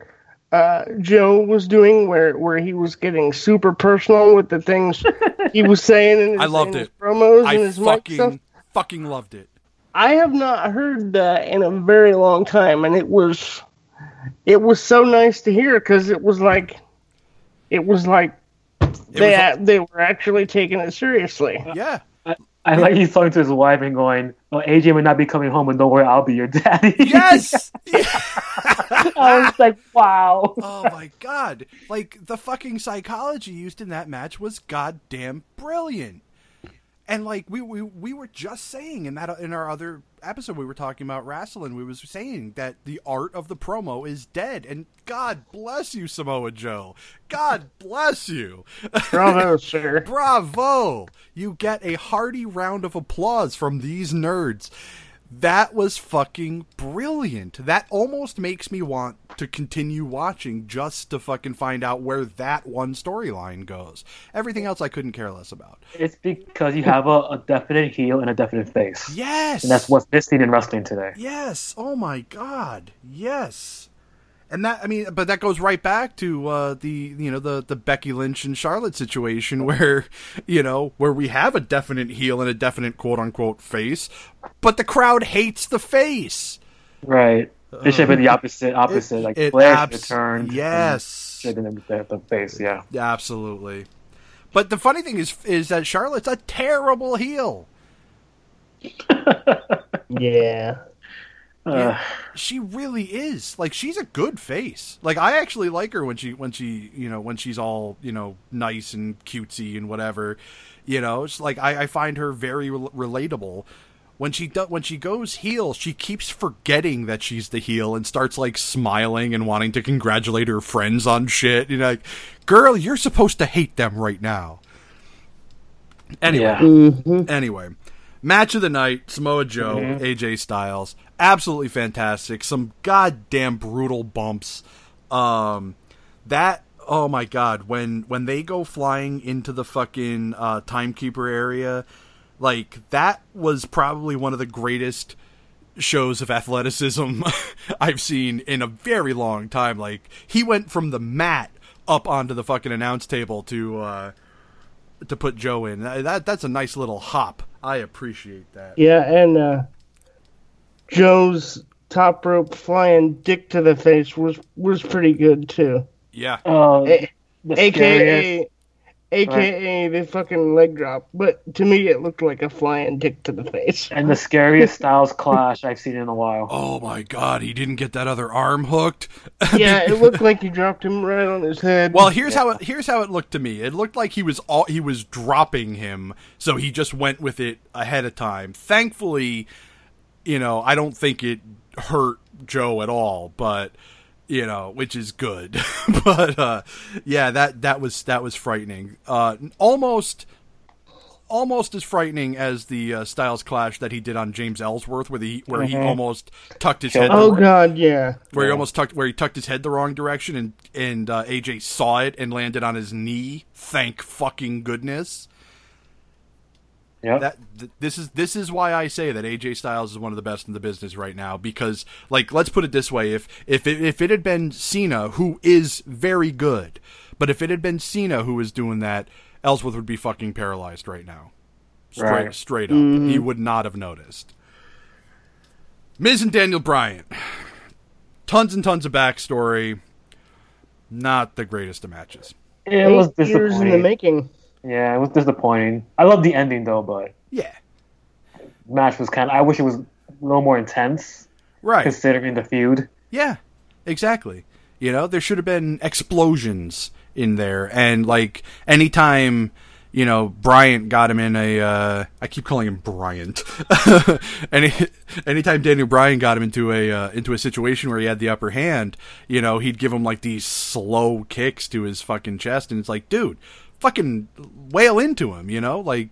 Speaker 2: uh, Joe was doing, where where he was getting super personal with the things he was saying in his,
Speaker 1: I loved
Speaker 2: in his
Speaker 1: it.
Speaker 2: promos
Speaker 1: I
Speaker 2: and his mic stuff.
Speaker 1: fucking fucking loved it.
Speaker 2: I have not heard that in a very long time, and it was it was so nice to hear because it was like it was like they
Speaker 1: was-
Speaker 2: they were actually taking it seriously.
Speaker 1: Yeah.
Speaker 3: I like he's talking to his wife and going, "Oh, AJ may not be coming home, and don't worry, I'll be your daddy."
Speaker 1: Yes.
Speaker 3: I was like, "Wow."
Speaker 1: oh my god! Like the fucking psychology used in that match was goddamn brilliant. And like we, we we were just saying in that in our other episode we were talking about wrestling, we was saying that the art of the promo is dead, and God bless you, Samoa Joe. God bless you.
Speaker 2: Bravo, sir.
Speaker 1: Bravo! You get a hearty round of applause from these nerds. That was fucking brilliant. That almost makes me want to continue watching just to fucking find out where that one storyline goes. Everything else I couldn't care less about.
Speaker 3: It's because you have a, a definite heel and a definite face.
Speaker 1: Yes!
Speaker 3: And that's what's missing in wrestling today.
Speaker 1: Yes. Oh my god. Yes. And that I mean, but that goes right back to uh, the you know the the Becky Lynch and Charlotte situation where you know where we have a definite heel and a definite quote unquote face, but the crowd hates the face.
Speaker 3: Right. It should have been the opposite. Opposite. like
Speaker 1: it
Speaker 3: Flair
Speaker 1: abs-
Speaker 3: should have turned.
Speaker 1: yes.
Speaker 3: Should have been the, the face. Yeah.
Speaker 1: Absolutely. But the funny thing is is that Charlotte's a terrible heel.
Speaker 2: Yeah.
Speaker 3: Uh,
Speaker 1: she really is. Like she's a good face. Like i actually like her when she when she you know when she's all you know nice and cutesy and whatever. You know it's like i, I find her very rel- relatable. When she do, when she goes heel she keeps forgetting that she's the heel and starts like smiling and wanting to congratulate her friends on shit. You know like girl you're supposed to hate them right now. Anyway.
Speaker 3: Yeah.
Speaker 2: Mm-hmm.
Speaker 1: Anyway, match of the night: Samoa Joe, AJ Styles. Absolutely fantastic. Some goddamn brutal bumps. Um, that oh my god, when when they go flying into the fucking uh, timekeeper area, like that was probably one of the greatest shows of athleticism I've seen in a very long time. Like he went from the mat up onto the fucking announce table to. Uh, to put Joe in. That that's a nice little hop. I appreciate that.
Speaker 2: Yeah, and uh, Joe's top rope flying dick to the face was was pretty good too.
Speaker 1: Yeah.
Speaker 3: Uh,
Speaker 2: A-
Speaker 3: the scariest-
Speaker 2: AKA, AKA the fucking leg drop. But to me, it looked like a flying dick to the face.
Speaker 3: and the scariest Styles clash I've seen in a while.
Speaker 1: Oh my god, he didn't get that other arm hooked.
Speaker 2: Yeah, it looked like he dropped him right on his head.
Speaker 1: Well, here's how it here's how it looked to me. It looked like he was all he was dropping him, so he just went with it ahead of time. Thankfully, you know, I don't think it hurt Joe at all, but you know, which is good. but uh yeah, that that was that was frightening. Uh almost almost as frightening as the uh, Styles clash that he did on James Ellsworth where he where he almost tucked his head
Speaker 2: oh
Speaker 1: wrong-
Speaker 2: god, yeah.
Speaker 1: where he almost tucked where he tucked his head the wrong direction and and uh, AJ saw it and landed on his knee. Thank fucking goodness.
Speaker 3: Yep.
Speaker 1: That th- this is this is why I say that AJ Styles is one of the best in the business right now because like let's put it this way if if it, if it had been Cena who is very good but if it had been Cena who was doing that Ellsworth would be fucking paralyzed right now. Straight
Speaker 3: Right.
Speaker 1: straight up. Mm-hmm. He would not have noticed. Miz and Daniel Bryan. Tons and tons of backstory. Not the greatest of matches.
Speaker 3: it was
Speaker 2: Eight years in the making.
Speaker 3: Yeah, it was disappointing. I love the ending though, but
Speaker 1: Yeah.
Speaker 3: match was kind of. I wish it was a little more intense
Speaker 1: Right.
Speaker 3: considering the feud.
Speaker 1: Yeah, exactly. You know, there should have been explosions in there, and like anytime, you know, Bryant got him in a. Uh, I keep calling him Bryant. Any anytime Daniel Bryan got him into a uh, into a situation where he had the upper hand, you know, he'd give him like these slow kicks to his fucking chest, and it's like, dude, fucking wail into him, you know, like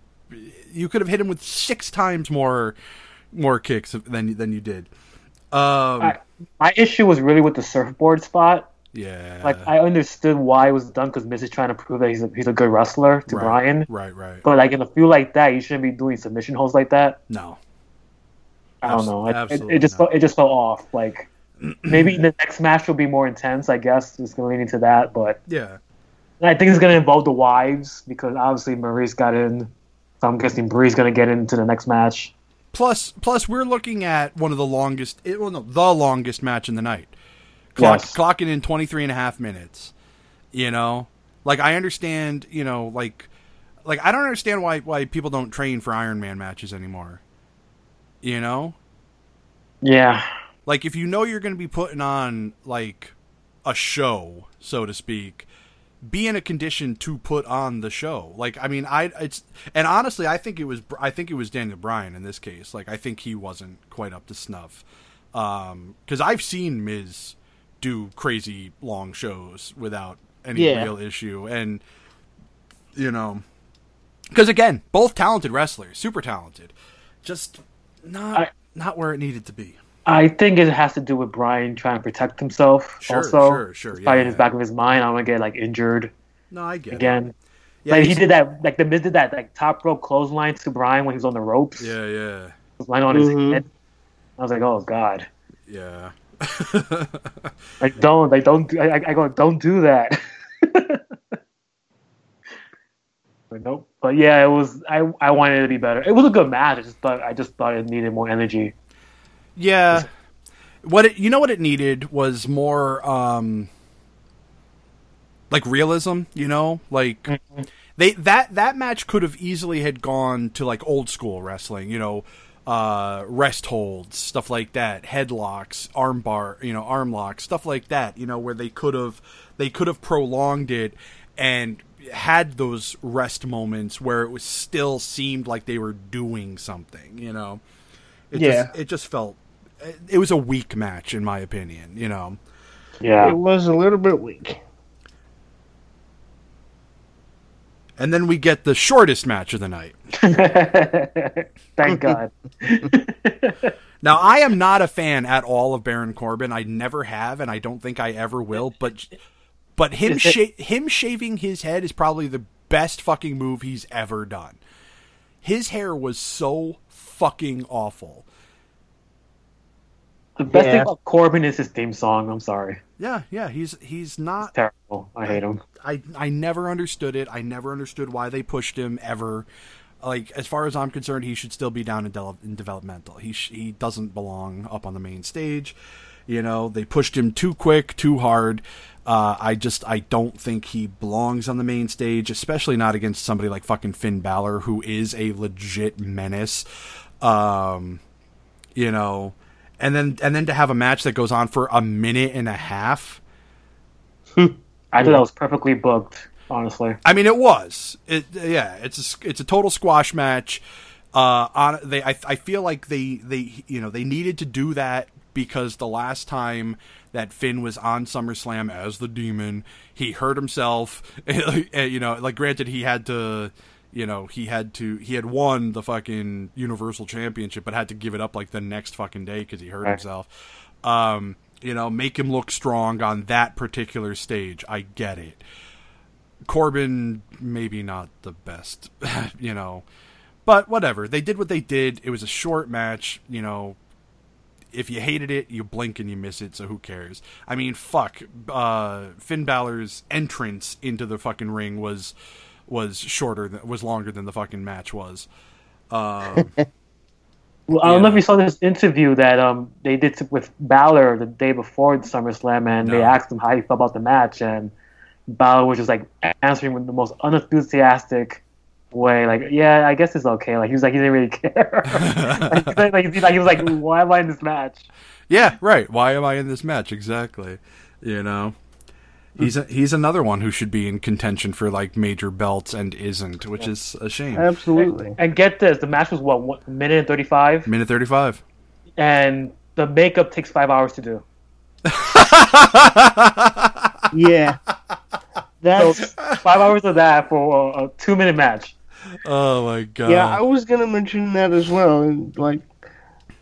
Speaker 1: you could have hit him with six times more more kicks than than you did. Um,
Speaker 3: I, my issue was really with the surfboard spot.
Speaker 1: yeah,
Speaker 3: Like I understood why it was done because Miz is trying to prove that he's a, he's a good wrestler to
Speaker 1: right,
Speaker 3: Bryan.
Speaker 1: Right, right.
Speaker 3: But like in a feud like that, you shouldn't be doing submission holds like that.
Speaker 1: no.
Speaker 3: I don't know. It, it, it just
Speaker 1: not.
Speaker 3: felt, it just felt off. Like maybe the next match will be more intense. I guess it's going to lean into that. But
Speaker 1: Yeah.
Speaker 3: I think it's going to involve the wives because obviously Maryse got in. So I'm guessing Brie's going to get into the next match.
Speaker 1: Plus, plus, we're looking at one of the longest, it, well, no, the longest match in the night. Clock,
Speaker 3: Yes.
Speaker 1: Clocking in 23 and a half minutes. You know? Like, I understand, you know, like, like, I don't understand why, why people don't train for Iron Man matches anymore. You know?
Speaker 3: Yeah.
Speaker 1: Like, if you know you're going to be putting on, like, a show, so to speak, be in a condition to put on the show. Like, I mean, I it's and honestly, I think it was I think it was Daniel Bryan in this case. Like, I think he wasn't quite up to snuff. Um, because I've seen Miz do crazy long shows without any
Speaker 2: Yeah.
Speaker 1: real issue, and you know, because again, both talented wrestlers, super talented, just not
Speaker 3: I-
Speaker 1: not where it needed to be.
Speaker 3: I think it has to do with Bryan trying to protect himself.
Speaker 1: Sure,
Speaker 3: also,
Speaker 1: sure, sure,
Speaker 3: It's probably
Speaker 1: yeah,
Speaker 3: in his back of his mind. I don't want to get like injured
Speaker 1: No, I get it.
Speaker 3: again.
Speaker 1: Yeah,
Speaker 3: like he did that, like the Miz did that, like top rope clothesline to Bryan when he was on the ropes.
Speaker 1: Yeah, yeah,
Speaker 3: was lying on his
Speaker 2: Mhm.
Speaker 3: head. I was like, oh god,
Speaker 1: yeah.
Speaker 3: like don't, like don't, do, I, I- I go, don't do that. but nope. But yeah, it was. I I wanted it to be better. It was a good match. I just thought, I just thought it needed more energy.
Speaker 1: Yeah. What it, you know what it needed was more um like realism, you know? Like they that that match could have easily had gone to like old school wrestling, you know, uh rest holds, stuff like that, headlocks, arm bar, you know, arm locks, stuff like that, you know, where they could have they could have prolonged it and had those rest moments where it was still seemed like they were doing something, you know. It
Speaker 2: Yeah.
Speaker 1: just, it just felt it was a weak match in my opinion, you know.
Speaker 3: Yeah.
Speaker 2: It was a little bit weak.
Speaker 1: And then we get the shortest match of the night.
Speaker 3: Thank God.
Speaker 1: Now, I am not a fan at all of Baron Corbin. I never have, and I don't think I ever will. But, but him sha- him shaving his head is probably the best fucking move he's ever done. His hair was so fucking awful.
Speaker 3: The best thing about Corbin is his theme song. I'm sorry.
Speaker 1: Yeah, yeah, he's he's not
Speaker 3: Terrible. I hate him.
Speaker 1: I I never understood it. I never understood why they pushed him ever. Like as far as I'm concerned, he should still be down in, del- in developmental. He sh- he doesn't belong up on the main stage. You know, they pushed him too quick, too hard. Uh, I just I don't think he belongs on the main stage, especially not against somebody like fucking Finn Balor, who is a legit menace. Um, you know, and then and then to have a match that goes on for a minute and a half.
Speaker 3: I thought that was perfectly booked. Honestly.
Speaker 1: I mean, it was. It yeah. It's a, it's a total squash match. Uh, on they, I, I feel like they they you know they needed to do that because the last time that Finn was on SummerSlam as the Demon, he hurt himself. You know, like granted, he had to. You know, he had to. He had won the fucking Universal Championship, but had to give it up like the next fucking day because he hurt
Speaker 3: Right.
Speaker 1: himself. Um, you know, make him look strong on that particular stage. I get it. Corbin maybe not the best, you know. But whatever. They did what they did. It was a short match, you know. If you hated it, you blink and you miss it, so who cares? I mean, fuck. Uh, Finn Balor's entrance into the fucking ring was was shorter than was longer than the fucking match was. Um,
Speaker 3: Well, I don't know if you saw this interview that um they did with Balor the day before the SummerSlam, and they asked him how he felt about the match, and Balor was just like answering with the most unenthusiastic way, like, "Yeah, I guess it's okay." Like he was like he didn't really care. like, like, like, he's like he was like, "Why am I in this match?"
Speaker 1: yeah, right. Why am I in this match exactly? You know. He's a, he's another one who should be in contention for like major belts and isn't, which is a shame.
Speaker 2: Absolutely.
Speaker 3: And get this, the match was what one minute and thirty five,
Speaker 1: Minute thirty five.
Speaker 3: and the makeup takes five hours to do.
Speaker 2: Yeah.
Speaker 3: So
Speaker 2: That's
Speaker 3: five hours of that for a, a two minute match.
Speaker 1: Oh my god.
Speaker 2: yeah. I was gonna mention that as well. and, Like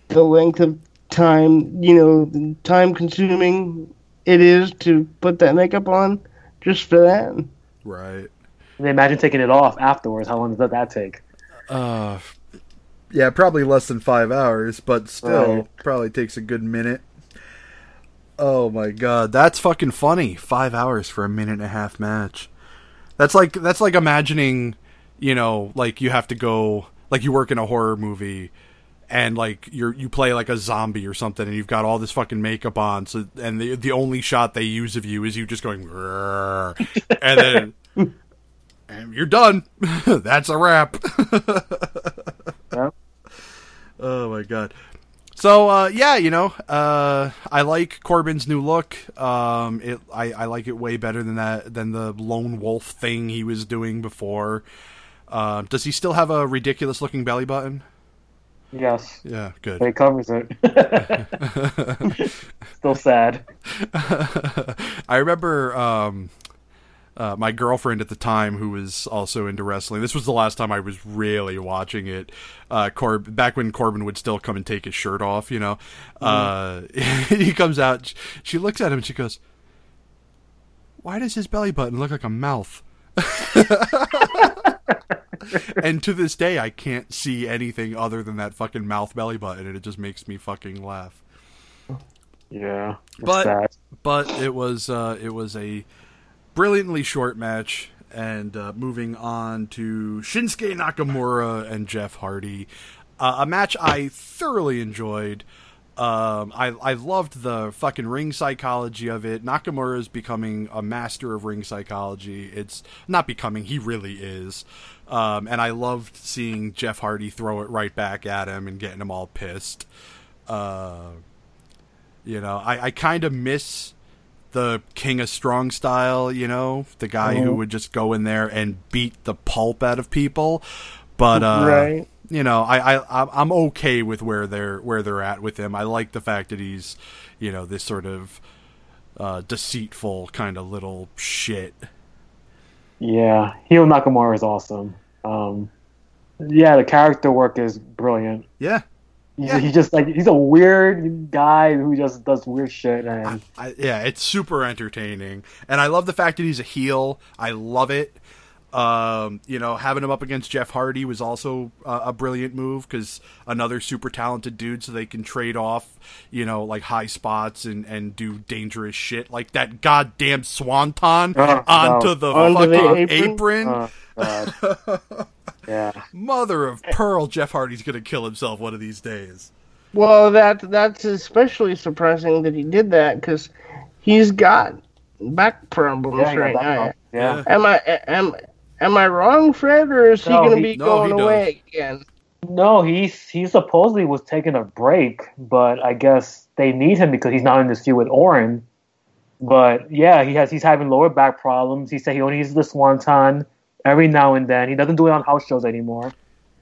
Speaker 2: the length of time, you know, the time consuming it is to put that makeup on, just for that.
Speaker 1: right.
Speaker 3: And imagine taking it off afterwards. How long does that take?
Speaker 1: Uh, yeah, probably less than five hours, but still,
Speaker 3: Right.
Speaker 1: probably takes a good minute. Oh my god, that's fucking funny. Five hours for a minute and a half match. That's like that's like imagining, you know, like you have to go, like you work in a horror movie, and like you're you play like a zombie or something, and you've got all this fucking makeup on, so and the the only shot they use of you is you just going, and then. And you're done. That's a wrap.
Speaker 3: Yep.
Speaker 1: Oh my god. So uh, yeah, you know, uh, I like Corbin's new look. Um, it I, I like it way better than that than the lone wolf thing he was doing before. Uh, does he still have a ridiculous looking belly button?
Speaker 3: Yes.
Speaker 1: Yeah, good.
Speaker 3: It covers it. Still sad.
Speaker 1: I remember um, uh, my girlfriend at the time, who was also into wrestling. This was the last time I was really watching it. Uh, Corb back when Corbin would still come and take his shirt off. You know, uh, he comes out. She looks at him and she goes, "Why does his belly button look like a mouth?" and to this day, I can't see anything other than that fucking mouth belly button, and it just makes me fucking laugh.
Speaker 3: Yeah.
Speaker 1: But
Speaker 3: sad.
Speaker 1: but it was uh, it was a brilliantly short match. And uh, moving on to Shinsuke Nakamura and Jeff Hardy, uh, a match I thoroughly enjoyed. Um, I I loved the fucking ring psychology of it. Nakamura is becoming a master of ring psychology. It's not becoming; he really is. Um, and I loved seeing Jeff Hardy throw it right back at him and getting him all pissed. Uh, you know, I, I kind of miss the King of Strong style, you know, the guy who would just go in there and beat the pulp out of people. But uh,
Speaker 2: Right.
Speaker 1: You know, I, I I'm- okay with where they're where they're at with him. I like the fact that he's, you know, this sort of uh, deceitful kind of little shit.
Speaker 3: Yeah, Hiro Nakamura is awesome. Um, yeah, the character work is brilliant.
Speaker 1: Yeah,
Speaker 3: He's,
Speaker 1: Yeah.
Speaker 3: he's just like he's a weird guy who just does weird shit, and
Speaker 1: I, yeah, it's super entertaining, and I love the fact that he's a heel. I love it. Um, you know, having him up against Jeff Hardy was also uh, a brilliant move because another super talented dude, so they can trade off, you know, like high spots and and do dangerous shit like that goddamn swanton
Speaker 3: Oh,
Speaker 1: onto
Speaker 3: no.
Speaker 1: the
Speaker 2: Onto the
Speaker 1: fucking
Speaker 2: apron?
Speaker 1: apron.
Speaker 3: oh, yeah,
Speaker 1: Mother of pearl, Jeff Hardy's gonna kill himself one of these days.
Speaker 2: Well, that that's especially surprising that he did that because he's got back problems
Speaker 3: yeah,
Speaker 2: right now.
Speaker 3: one. yeah.
Speaker 2: Am I am am I wrong, Fred, or is he going to be
Speaker 1: no,
Speaker 2: going
Speaker 1: he does.
Speaker 2: away again?
Speaker 3: No, he's he supposedly was taking a break, but I guess they need him because he's not in the feud with Orton. But yeah, he has he's having lower back problems. He said he only uses the swanton every now and then. He doesn't do it on house shows anymore,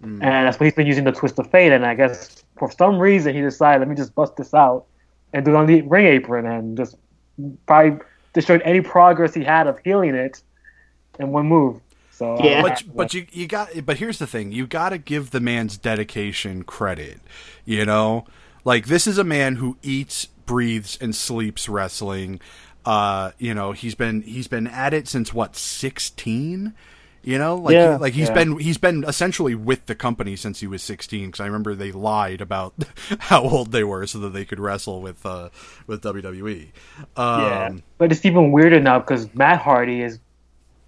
Speaker 3: hmm. and that's what he's been using the twist of fate. And I guess for some reason he decided, let me just bust this out and do it on the ring apron and just probably destroyed any progress he had of healing it in one move. So uh,
Speaker 2: Yeah.
Speaker 1: but but you you got but here's the thing you got to give the man's dedication credit you know like this is a man who eats breathes and sleeps wrestling uh you know he's been he's been at it since what 16 you know like
Speaker 2: Yeah.
Speaker 1: like he's
Speaker 3: Yeah.
Speaker 1: been he's been essentially with the company since he was 16 because i remember they lied about how old they were so that they could wrestle with uh with wwe um
Speaker 3: Yeah, but it's even weirder now because Matt Hardy is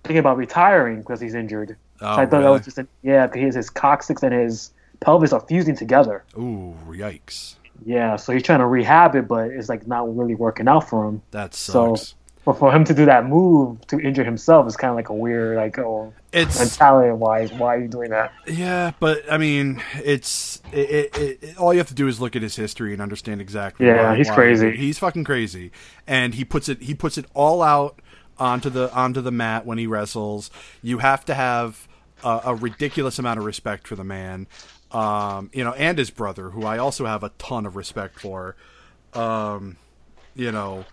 Speaker 3: thinking about retiring because he's injured.
Speaker 1: Oh,
Speaker 3: so I thought that was just a, yeah, because his, coccyx and his pelvis are fusing together.
Speaker 1: ooh yikes
Speaker 3: Yeah, so he's trying to rehab it, but it's like not really working out for him.
Speaker 1: that
Speaker 3: So,
Speaker 1: sucks
Speaker 3: but for him to do that move to injure himself is kind of like a weird, like, oh,
Speaker 1: it's
Speaker 3: mentality wise. Why are you doing that?
Speaker 1: Yeah, but I mean, it's it, it, it, it- all you have to do is look at his history and understand exactly.
Speaker 3: Yeah,
Speaker 1: why-
Speaker 3: he's
Speaker 1: why
Speaker 3: crazy.
Speaker 1: He's fucking crazy, and he puts it he puts it all out onto the onto the mat when he wrestles. You have to have a, a ridiculous amount of respect for the man, um, you know, and his brother, who I also have a ton of respect for. Um, you know,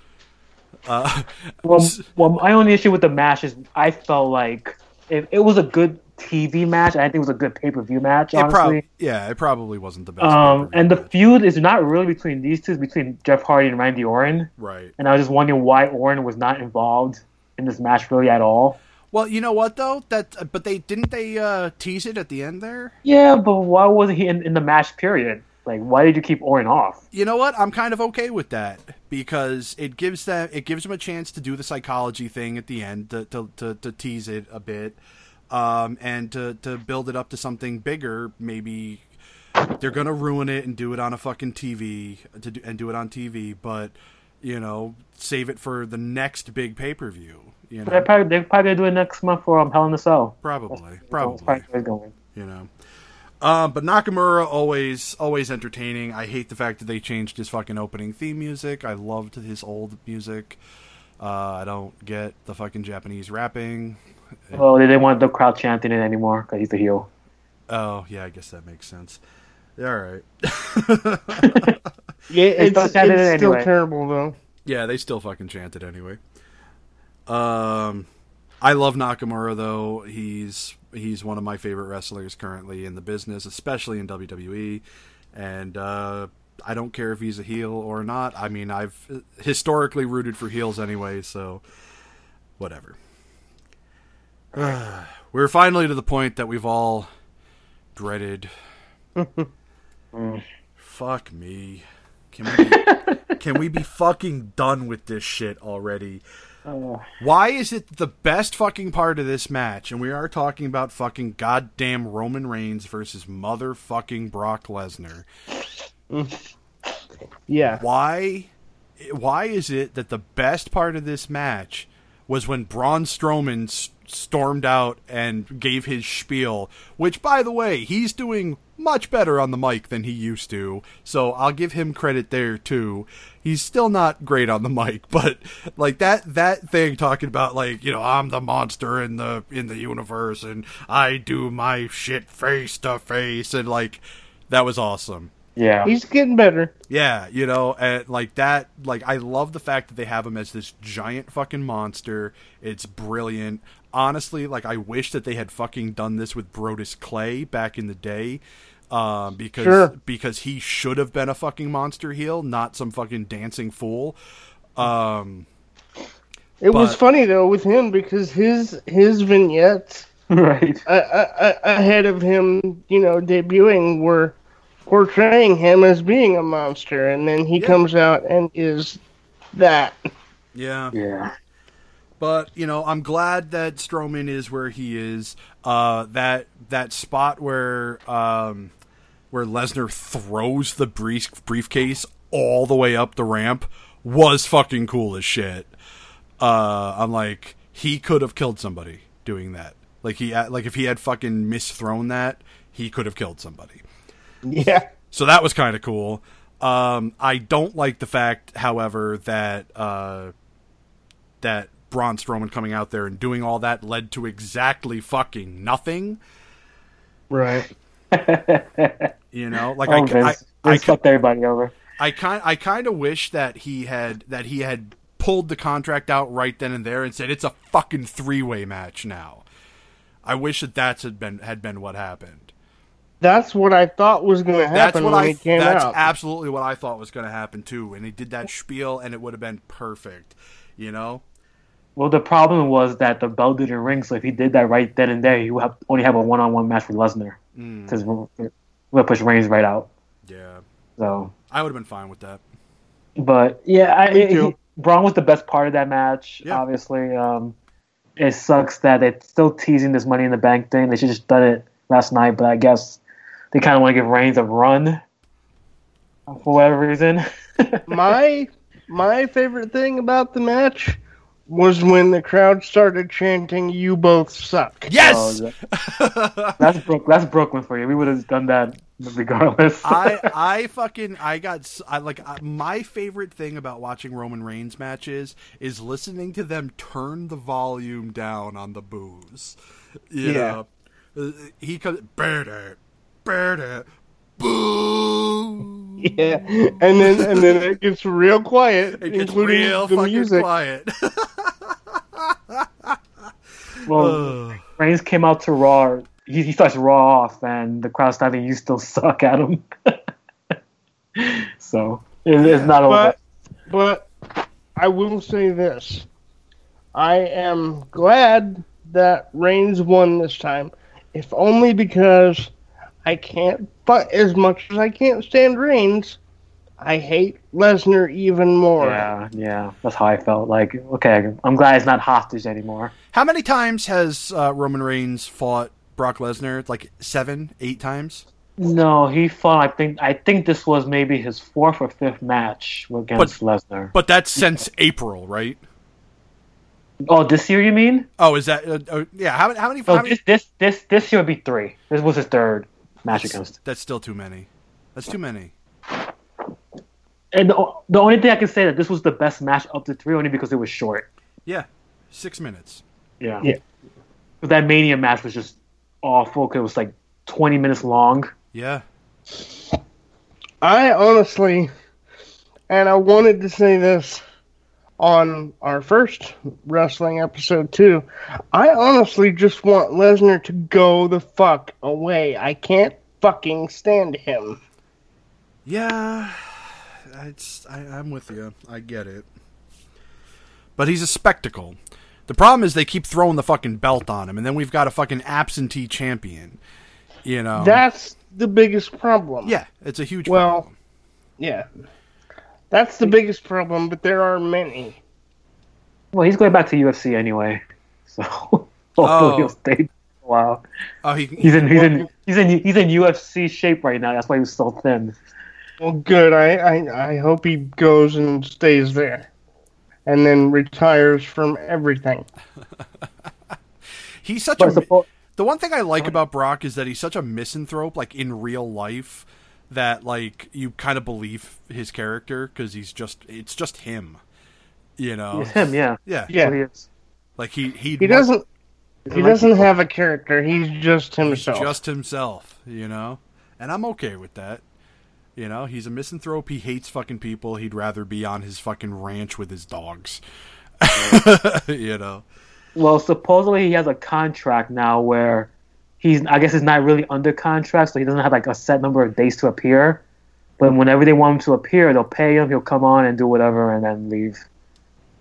Speaker 1: uh,
Speaker 3: Well, well, my only issue with the match is I felt like it, it was a good TV match. I think it was a good pay per view match.
Speaker 1: it
Speaker 3: Honestly,
Speaker 1: yeah, it probably wasn't the best.
Speaker 3: Um, and the
Speaker 1: match.
Speaker 3: feud is not really between these two; it's between Jeff Hardy and Randy Orton.
Speaker 1: right.
Speaker 3: And I was just wondering why Orton was not involved in this match really at all.
Speaker 1: Well, you know what though? That but they didn't they uh, tease it at the end there.
Speaker 3: Yeah, but why wasn't he in, in the match period? Like, why did you keep Orton off?
Speaker 1: You know what? I'm kind of okay with that because it gives that it gives them a chance to do the psychology thing at the end to to, to, to tease it a bit, um, and to to build it up to something bigger. Maybe they're gonna ruin it and do it on a fucking TV to do, and do it on TV, but you know, save it for the next big pay per view. You
Speaker 3: But they're probably they're probably gonna do it next month for um, Hell in a Cell.
Speaker 1: probably,
Speaker 3: That's
Speaker 1: probably.
Speaker 3: probably going.
Speaker 1: you know. Um, but Nakamura always always entertaining. I hate the fact that they changed his fucking opening theme music. I loved his old music. Uh, I don't get the fucking Japanese rapping.
Speaker 3: Well, they didn't want the crowd chanting it anymore because he's the heel.
Speaker 1: Oh yeah, I guess that makes sense. All right.
Speaker 2: Yeah, it's,
Speaker 3: still
Speaker 2: it's
Speaker 3: chanted it
Speaker 2: still terrible though.
Speaker 1: yeah, they still fucking chant it anyway. Um, I love Nakamura though. He's he's one of my favorite wrestlers currently in the business, especially in WWE. And uh, I don't care if he's a heel or not. I mean, I've historically rooted for heels anyway, so whatever. We're finally to the point that we've all dreaded. Fuck me. Can we be, can we be fucking done with this shit already? Why is it the best fucking part of this match? And we are talking about fucking goddamn Roman Reigns versus motherfucking Brock Lesnar.
Speaker 2: Yeah.
Speaker 1: Why why is it that the best part of this match was when Braun Strowman stormed out and gave his spiel, which by the way, he's doing much better on the mic than he used to. So I'll give him credit there too. He's still not great on the mic, but like that that thing talking about like, you know, I'm the monster in the in the universe and I do my shit face to face and like that was awesome.
Speaker 3: Yeah.
Speaker 2: He's getting better.
Speaker 1: Yeah, you know, and like that, like I love the fact that they have him as this giant fucking monster. It's brilliant. Honestly, like I wish that they had fucking done this with Brodus Clay back in the day, um, because
Speaker 2: Sure.
Speaker 1: because he should have been a fucking monster heel, not some fucking dancing fool. Um,
Speaker 2: It was funny though with him because his his vignettes
Speaker 3: right.
Speaker 2: uh, uh, uh, ahead of him, you know, debuting were portraying him as being a monster, and then he
Speaker 1: Yeah.
Speaker 2: comes out and is that.
Speaker 1: yeah,
Speaker 3: Yeah.
Speaker 1: But you know, I'm glad that Strowman is where he is. Uh, that that spot where um, where Lesnar throws the brief briefcase all the way up the ramp was fucking cool as shit. Uh, I'm like, he could have killed somebody doing that. Like he like if he had fucking misthrown that, he could have killed somebody.
Speaker 2: Yeah.
Speaker 1: So that was kind of cool. Um, I don't like the fact, however, that uh, that Braun Strowman coming out there and doing all that led to exactly fucking nothing.
Speaker 2: Right.
Speaker 1: You know, like
Speaker 3: Oh,
Speaker 1: I,
Speaker 3: Vince.
Speaker 1: I,
Speaker 3: Vince
Speaker 1: I,
Speaker 3: fucked everybody over.
Speaker 1: I kind, I kind of wish that he had that he had pulled the contract out right then and there and said it's a fucking three way match now. I wish that that's had been had been what happened.
Speaker 2: That's what I thought was going to
Speaker 1: That's
Speaker 2: happen
Speaker 1: what
Speaker 2: when
Speaker 1: I.
Speaker 2: he came
Speaker 1: That's
Speaker 2: out.
Speaker 1: That's absolutely what I thought was going to happen too. And he did that spiel, and it would have been perfect. You know.
Speaker 3: Well, the problem was that the bell didn't ring, so if he did that right then and there, he would have, only have a one-on-one match with Lesnar
Speaker 1: Mm.
Speaker 3: because we're, we're push Reigns right out.
Speaker 1: Yeah,
Speaker 3: So,
Speaker 1: I would have been fine with that.
Speaker 3: but yeah, I, it, he, Braun was the best part of that match.
Speaker 1: Yeah.
Speaker 3: Obviously, um, it sucks that they're still teasing this Money in the Bank thing. They should just done it last night, but I guess they kind of want to give Reigns a run for whatever reason.
Speaker 2: my my favorite thing about the match was when the crowd started chanting "You both suck."
Speaker 1: Yes.
Speaker 3: So, that- that's Brook, that's Brooklyn for you. We would have done that regardless.
Speaker 1: I I fucking I got s- I like I, my favorite thing about watching Roman Reigns matches is listening to them turn the volume down on the booze. You
Speaker 2: Yeah.
Speaker 1: know, Uh, he comes better, better, boo.
Speaker 2: Yeah, and then and then it gets real quiet,
Speaker 1: It gets
Speaker 2: including
Speaker 1: real
Speaker 2: the music.
Speaker 1: quiet.
Speaker 3: well, Reigns came out to Raw. He, he starts Raw off, and the crowd's starting. You still suck at him. so it, it's not over.
Speaker 2: But but I will say this: I am glad that Reigns won this time, if only because I can't. But as much as I can't stand Reigns, I hate Lesnar even more.
Speaker 3: Yeah, yeah, that's how I felt. Like, okay, I'm glad he's not hostage anymore.
Speaker 1: How many times has uh, Roman Reigns fought Brock Lesnar? Like seven, eight times.
Speaker 3: No, he fought. I think. I think this was maybe his fourth or fifth match against Lesnar.
Speaker 1: But that's since April, right?
Speaker 3: Oh, this year you mean?
Speaker 1: Oh, is that? Uh, uh, yeah. How, many- how many?
Speaker 3: Oh,
Speaker 1: how many
Speaker 3: this this this this year would be three. This was his third. Match against.
Speaker 1: That's still too many. That's too many.
Speaker 3: And the, the only thing I can say that this was the best match up to three, only because it was short.
Speaker 1: Yeah, six minutes.
Speaker 3: Yeah.
Speaker 2: Yeah.
Speaker 3: But that Mania match was just awful because it was like 20 minutes long.
Speaker 1: Yeah.
Speaker 2: I honestly, and I wanted to say this on our first wrestling episode too. I honestly just want Lesnar to go the fuck away. I can't fucking stand him.
Speaker 1: Yeah, it's, I, I'm with you. I get it. But he's a spectacle. The problem is they keep throwing the fucking belt on him, and then we've got a fucking absentee champion. You know.
Speaker 2: That's the biggest problem.
Speaker 1: yeah, it's a huge
Speaker 2: Well,
Speaker 1: problem.
Speaker 2: Yeah. That's the biggest problem, but there are many.
Speaker 3: Well, he's going back to UFC anyway. So hopefully
Speaker 1: Oh.
Speaker 3: he'll stay for a while.
Speaker 1: Oh, he,
Speaker 3: He's in he's in he's in he's in UFC shape right now. That's why he's was so thin.
Speaker 2: Well, good. I, I, I hope he goes and stays there. And then retires from everything.
Speaker 1: he's such
Speaker 3: But
Speaker 1: a.
Speaker 3: suppo-
Speaker 1: The one thing I like about Brock is that he's such a misanthrope, like in real life, that like you kind of believe his character because he's just it's just him. You know.
Speaker 3: it's him, yeah.
Speaker 1: Yeah.
Speaker 2: Yeah.
Speaker 3: He is.
Speaker 1: Like he he
Speaker 2: He doesn't. He doesn't have a character. He's just
Speaker 1: He's
Speaker 2: himself.
Speaker 1: just himself, you know? And I'm okay with that. You know, he's a misanthrope. He hates fucking people. He'd rather be on his fucking ranch with his dogs. you know?
Speaker 3: Well, supposedly he has a contract now where he's I guess he's not really under contract, so he doesn't have like a set number of days to appear. But whenever they want him to appear, they'll pay him. He'll come on and do whatever, and then leave.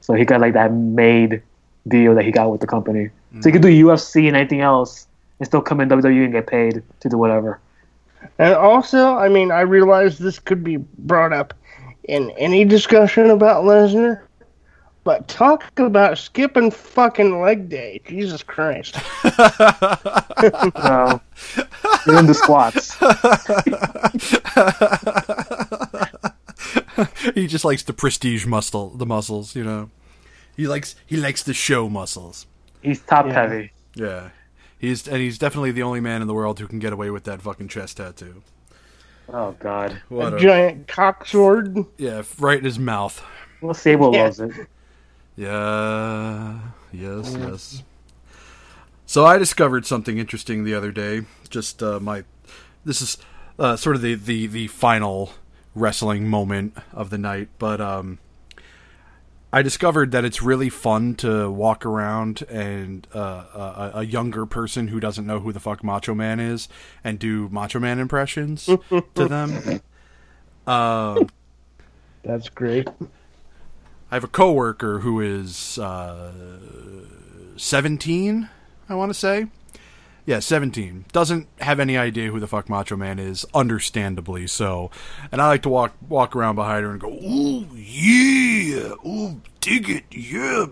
Speaker 3: So he got like that made deal that he got with the company. So he could do mm. UFC and anything else, and still come in WWE and get paid to do whatever.
Speaker 2: And also, I mean, I realize this could be brought up in any discussion about Lesnar, but talk about skipping fucking leg day. Jesus Christ.
Speaker 3: So you're in the squats.
Speaker 1: he just likes the prestige muscle, the muscles, you know? He likes he likes the show muscles.
Speaker 3: He's top heavy.
Speaker 1: Yeah. He's and he's definitely the only man in the world who can get away with that fucking chest tattoo.
Speaker 3: Oh God.
Speaker 1: What
Speaker 2: a
Speaker 1: a,
Speaker 2: giant cock sword.
Speaker 1: yeah, right in his mouth.
Speaker 3: Well, Sable
Speaker 2: Yeah.
Speaker 3: loves it.
Speaker 1: Yeah. Yes, yes. So I discovered something interesting the other day. Just uh, my this is uh, sort of the, the the final wrestling moment of the night, but um I discovered that it's really fun to walk around and uh, a, a younger person who doesn't know who the fuck Macho Man is and do Macho Man impressions to them. Um
Speaker 2: That's great.
Speaker 1: I have a coworker who is uh, 17, I want to say. Yeah, 17. Doesn't have any idea who the fuck Macho Man is, understandably so. And I like to walk walk around behind her and go, "Ooh, yeah. Ooh, dig it. Yeah."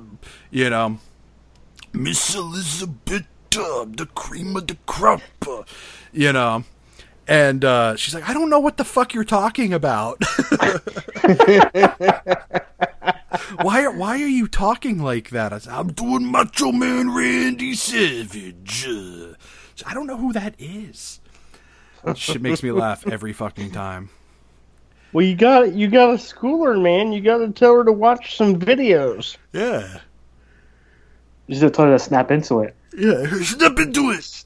Speaker 1: You know, Miss Elizabeth, uh, the cream of the crop. uh, You know. And uh, she's like, I don't know what the fuck you're talking about. why are why are you talking like that? I said, I'm doing Macho Man Randy Savage. Uh, I don't know who that is. Shit makes me laugh every fucking time.
Speaker 2: Well, you got you got to school her, man. You got to tell her to watch some videos.
Speaker 1: Yeah,
Speaker 3: You just told her to snap into it.
Speaker 1: yeah. Step into it.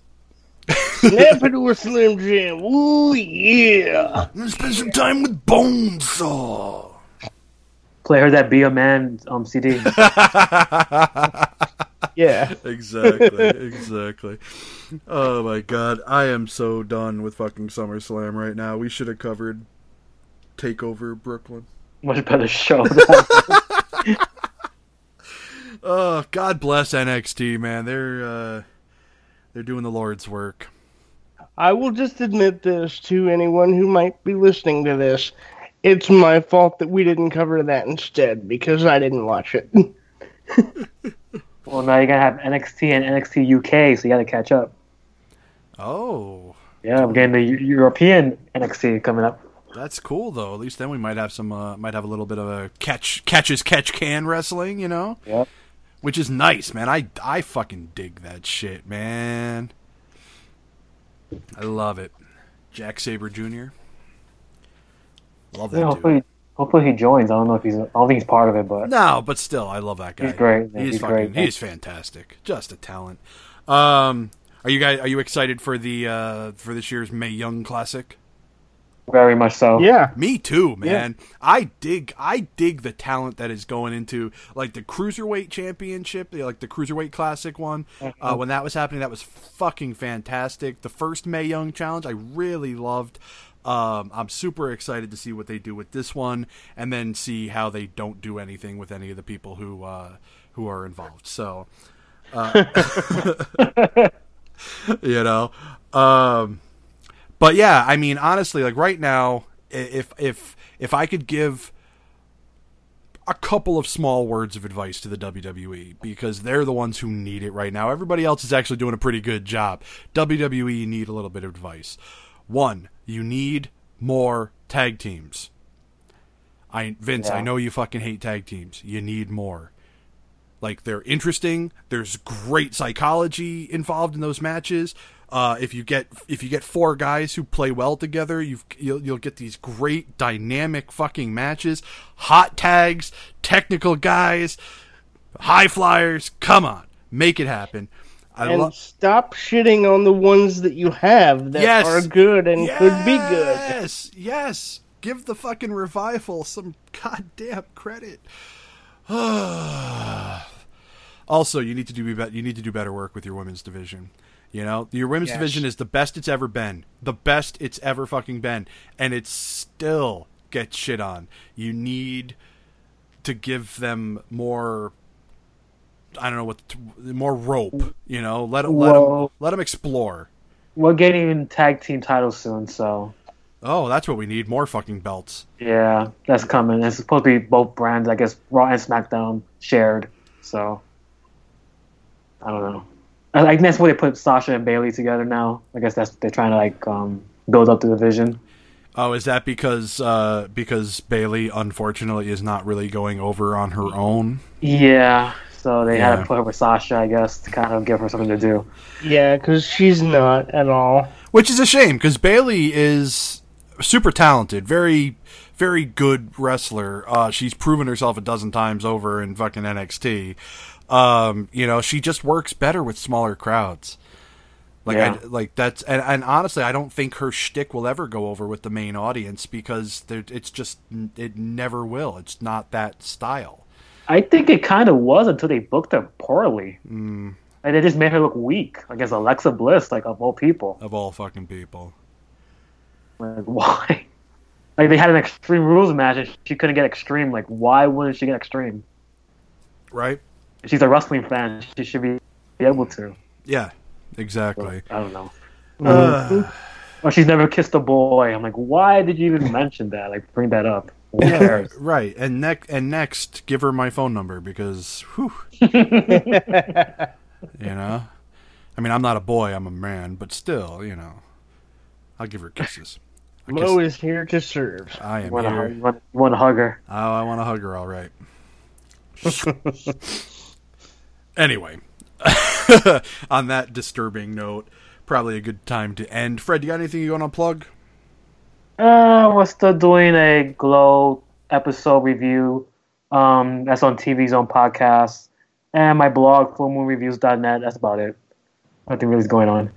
Speaker 2: Snap into a slim jim. Ooh yeah.
Speaker 1: I'm gonna spend some time with Bonesaw.
Speaker 3: Play her that Be a Man um CD.
Speaker 2: Yeah.
Speaker 1: Exactly, exactly. Oh my god, I am so done with fucking SummerSlam right now. We should have covered Takeover Brooklyn.
Speaker 3: Much better show.
Speaker 1: Oh, God bless NXT, man. They're uh, they're doing the Lord's work.
Speaker 2: I will just admit this to anyone who might be listening to this. It's my fault that we didn't cover that instead because I didn't watch it.
Speaker 3: well, now you're gonna have NXT and NXT UK, so you gotta catch up.
Speaker 1: Oh,
Speaker 3: Yeah, I'm getting the European NXT coming up.
Speaker 1: that's cool though. At least then we might have some, uh, might have a little bit of a catch, catches, catch can wrestling, you know,
Speaker 3: Yep.
Speaker 1: which is nice, man. I I fucking dig that shit, man. I love it. Zack Sabre Jr. Love that
Speaker 3: Yeah,
Speaker 1: dude.
Speaker 3: hopefully, hopefully he joins. I don't know if he's. I don't think he's part of it, but
Speaker 1: No, but still, I love that guy.
Speaker 3: He's great. Yeah,
Speaker 1: He's,
Speaker 3: he's
Speaker 1: fucking.
Speaker 3: great.
Speaker 1: He's fantastic. Just a talent. Um, are you guys? Are you excited for the uh, for this year's Mae Young Classic?
Speaker 3: very much so.
Speaker 2: Yeah.
Speaker 1: Me too, man. I dig. I dig the talent that is going into like the cruiserweight championship, like the cruiserweight classic one. Uh, when that was happening, that was fucking fantastic. The first Mae Young challenge, I really loved. Um, I'm super excited to see what they do with this one, and then see how they don't do anything with any of the people who uh, who are involved. So, uh, you know, um, but yeah, I mean, honestly, like right now, if if if I could give a couple of small words of advice to the WWE because they're the ones who need it right now. Everybody else is actually doing a pretty good job. WWE need a little bit of advice. One, you need more tag teams. I Vince, I know you fucking hate tag teams. You need more. Like they're interesting. There's great psychology involved in those matches. Uh, if you get if you get four guys who play well together, you've, you'll you'll get these great dynamic fucking matches. Hot tags, technical guys, high flyers. Come on, make it happen. I
Speaker 2: And
Speaker 1: love.
Speaker 2: stop shitting on the ones that you have that
Speaker 1: Yes.
Speaker 2: are good and could be good.
Speaker 1: Yes, yes. Give the fucking revival some goddamn credit. also, you need to do be- you need to do better work with your women's division. You know, your women's
Speaker 2: Yes.
Speaker 1: division is the best it's ever been, the best it's ever fucking been, and it still gets shit on. You need to give them more. I don't know what more rope. You know, let them let let them explore.
Speaker 3: We're getting tag team titles soon, so
Speaker 1: Oh, that's what we need. More fucking belts.
Speaker 3: yeah, that's coming. It's supposed to be both brands, I guess, Raw and SmackDown shared. So I don't know. I, I think that's where they put Sasha and Bayley together now. I guess that's they're trying to like um, build up the division.
Speaker 1: Oh, is that because uh, because Bayley unfortunately is not really going over on her own?
Speaker 3: Yeah, so they had to put her with Sasha, I guess, to kind of give her something to do.
Speaker 2: Yeah, because she's not at all.
Speaker 1: Which is a shame because Bayley is super talented, very very good wrestler. Uh, she's proven herself a dozen times over in fucking NXT. Um, you know, she just works better with smaller crowds. Like,
Speaker 3: Yeah.
Speaker 1: I, like that's and, and honestly, I don't think her shtick will ever go over with the main audience because it's just it never will. It's not that style.
Speaker 3: I think it kind of was until they booked her poorly. Mm. And they just made her look weak against Alexa Bliss, like of all people.
Speaker 1: Of all fucking people.
Speaker 3: Like why? Like they had an Extreme Rules match and she couldn't get Extreme. Like why wouldn't she get Extreme?
Speaker 1: Right?
Speaker 3: She's a wrestling fan. She should be able to.
Speaker 1: Yeah, exactly.
Speaker 3: I don't know. Or she's never kissed a boy. I'm like, why did you even mention that? Like bring that up. Who cares?
Speaker 1: Right. And next and next give her my phone number because whew. you know? I mean, I'm not a boy, I'm a man, but still, you know. I'll give her kisses. I, kiss-
Speaker 2: Mo is here to serve.
Speaker 1: I am
Speaker 3: wanna,
Speaker 1: here.
Speaker 3: hug- you wanna- you want to hug her?
Speaker 1: Oh, I want to hug her all right. anyway, on that disturbing note, probably a good time to end. Fred, you got anything you want to plug?
Speaker 3: Uh, we're still doing a Glow episode review. Um, that's on TV's own podcast. And my blog, fullmoonreviews.net. That's about it. Nothing really is going on.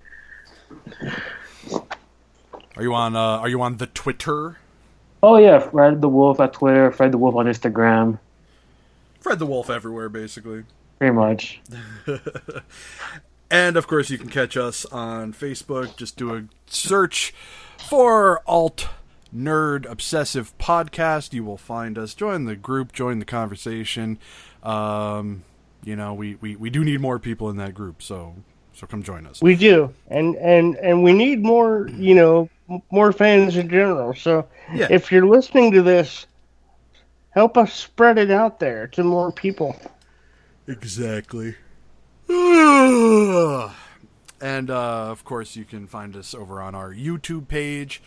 Speaker 1: Are you on? Uh, are you on the Twitter?
Speaker 3: Oh, yeah. Fred the Wolf at Twitter, Fred the Wolf on Instagram.
Speaker 1: Fred the Wolf everywhere, basically.
Speaker 3: Pretty much.
Speaker 1: And of course, you can catch us on Facebook. Just do a search for Alt Nerd Obsessive Podcast. You will find us. Join the group, join the conversation. Um, you know, we, we, we do need more people in that group, so so come join us.
Speaker 2: We do, and and and we need more. You know, more fans in general. So
Speaker 1: Yeah.
Speaker 2: if you're listening to this, help us spread it out there to more people.
Speaker 1: Exactly. and uh, of course, you can find us over on our YouTube page,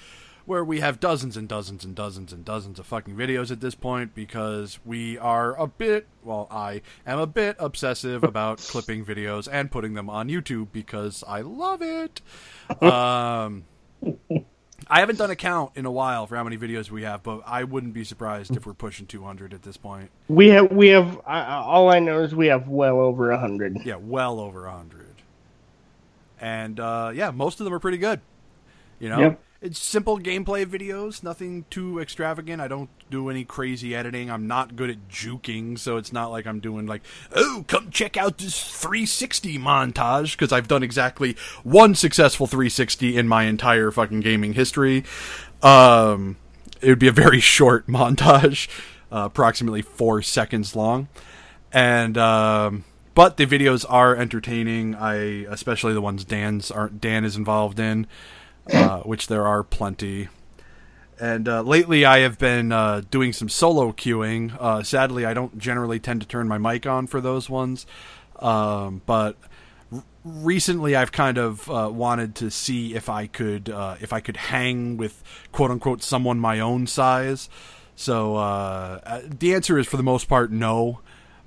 Speaker 1: where we have dozens and dozens and dozens and dozens of fucking videos at this point because we are a bit, well, I am a bit obsessive about clipping videos and putting them on YouTube because I love it. Um. I haven't done a count in a while for how many videos we have, but I wouldn't be surprised if we're pushing 200 at this point.
Speaker 2: We have we have uh, all I know is we have well over a hundred.
Speaker 1: Yeah, well over 100. And uh, yeah, most of them are pretty good. You know,
Speaker 2: Yep.
Speaker 1: it's simple gameplay videos, nothing too extravagant. I don't do any crazy editing. I'm not good at juking, so it's not like I'm doing like, oh, come check out this 360 montage because I've done exactly one successful 360 in my entire fucking gaming history. Um, it would be a very short montage, uh, approximately four seconds long, and um, but the videos are entertaining. I especially the ones Dan's are Dan is involved in, uh, which there are plenty. And uh, lately, I have been uh, doing some solo queuing. Uh, sadly, I don't generally tend to turn my mic on for those ones, um, but r- recently I've kind of uh, wanted to see if I could uh, if I could hang with quote unquote someone my own size. So the answer is for the most part no.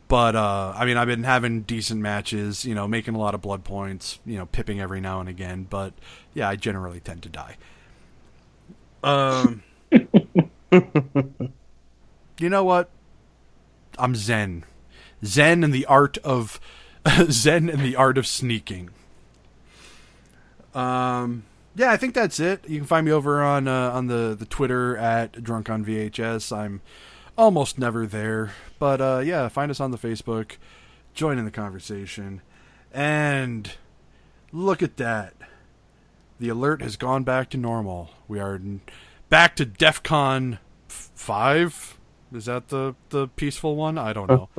Speaker 1: But uh, I mean, I've been having decent matches, you know, making a lot of blood points, you know, pipping every now and again. But yeah, I generally tend to die. Um, you know what? I'm Zen. Zen and the art of Zen and the art of sneaking. Um, yeah, I think that's it. You can find me over on uh, on the the Twitter at drunk on VHS. I'm almost never there, but uh, yeah, find us on the Facebook, join in the conversation, and look at that. The alert has gone back to normal. We are back to DEFCON f- five. Is that the the peaceful one? I don't know.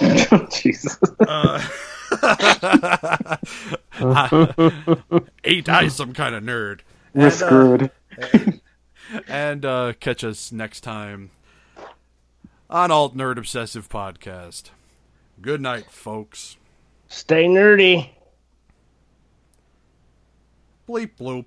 Speaker 3: Jesus.
Speaker 1: Ain't I some kind of nerd?
Speaker 3: We're
Speaker 1: And, uh,
Speaker 3: screwed.
Speaker 1: and uh, catch us next time on Alt Nerd Obsessive Podcast. Good night, folks.
Speaker 2: Stay nerdy.
Speaker 1: Bleep bloop.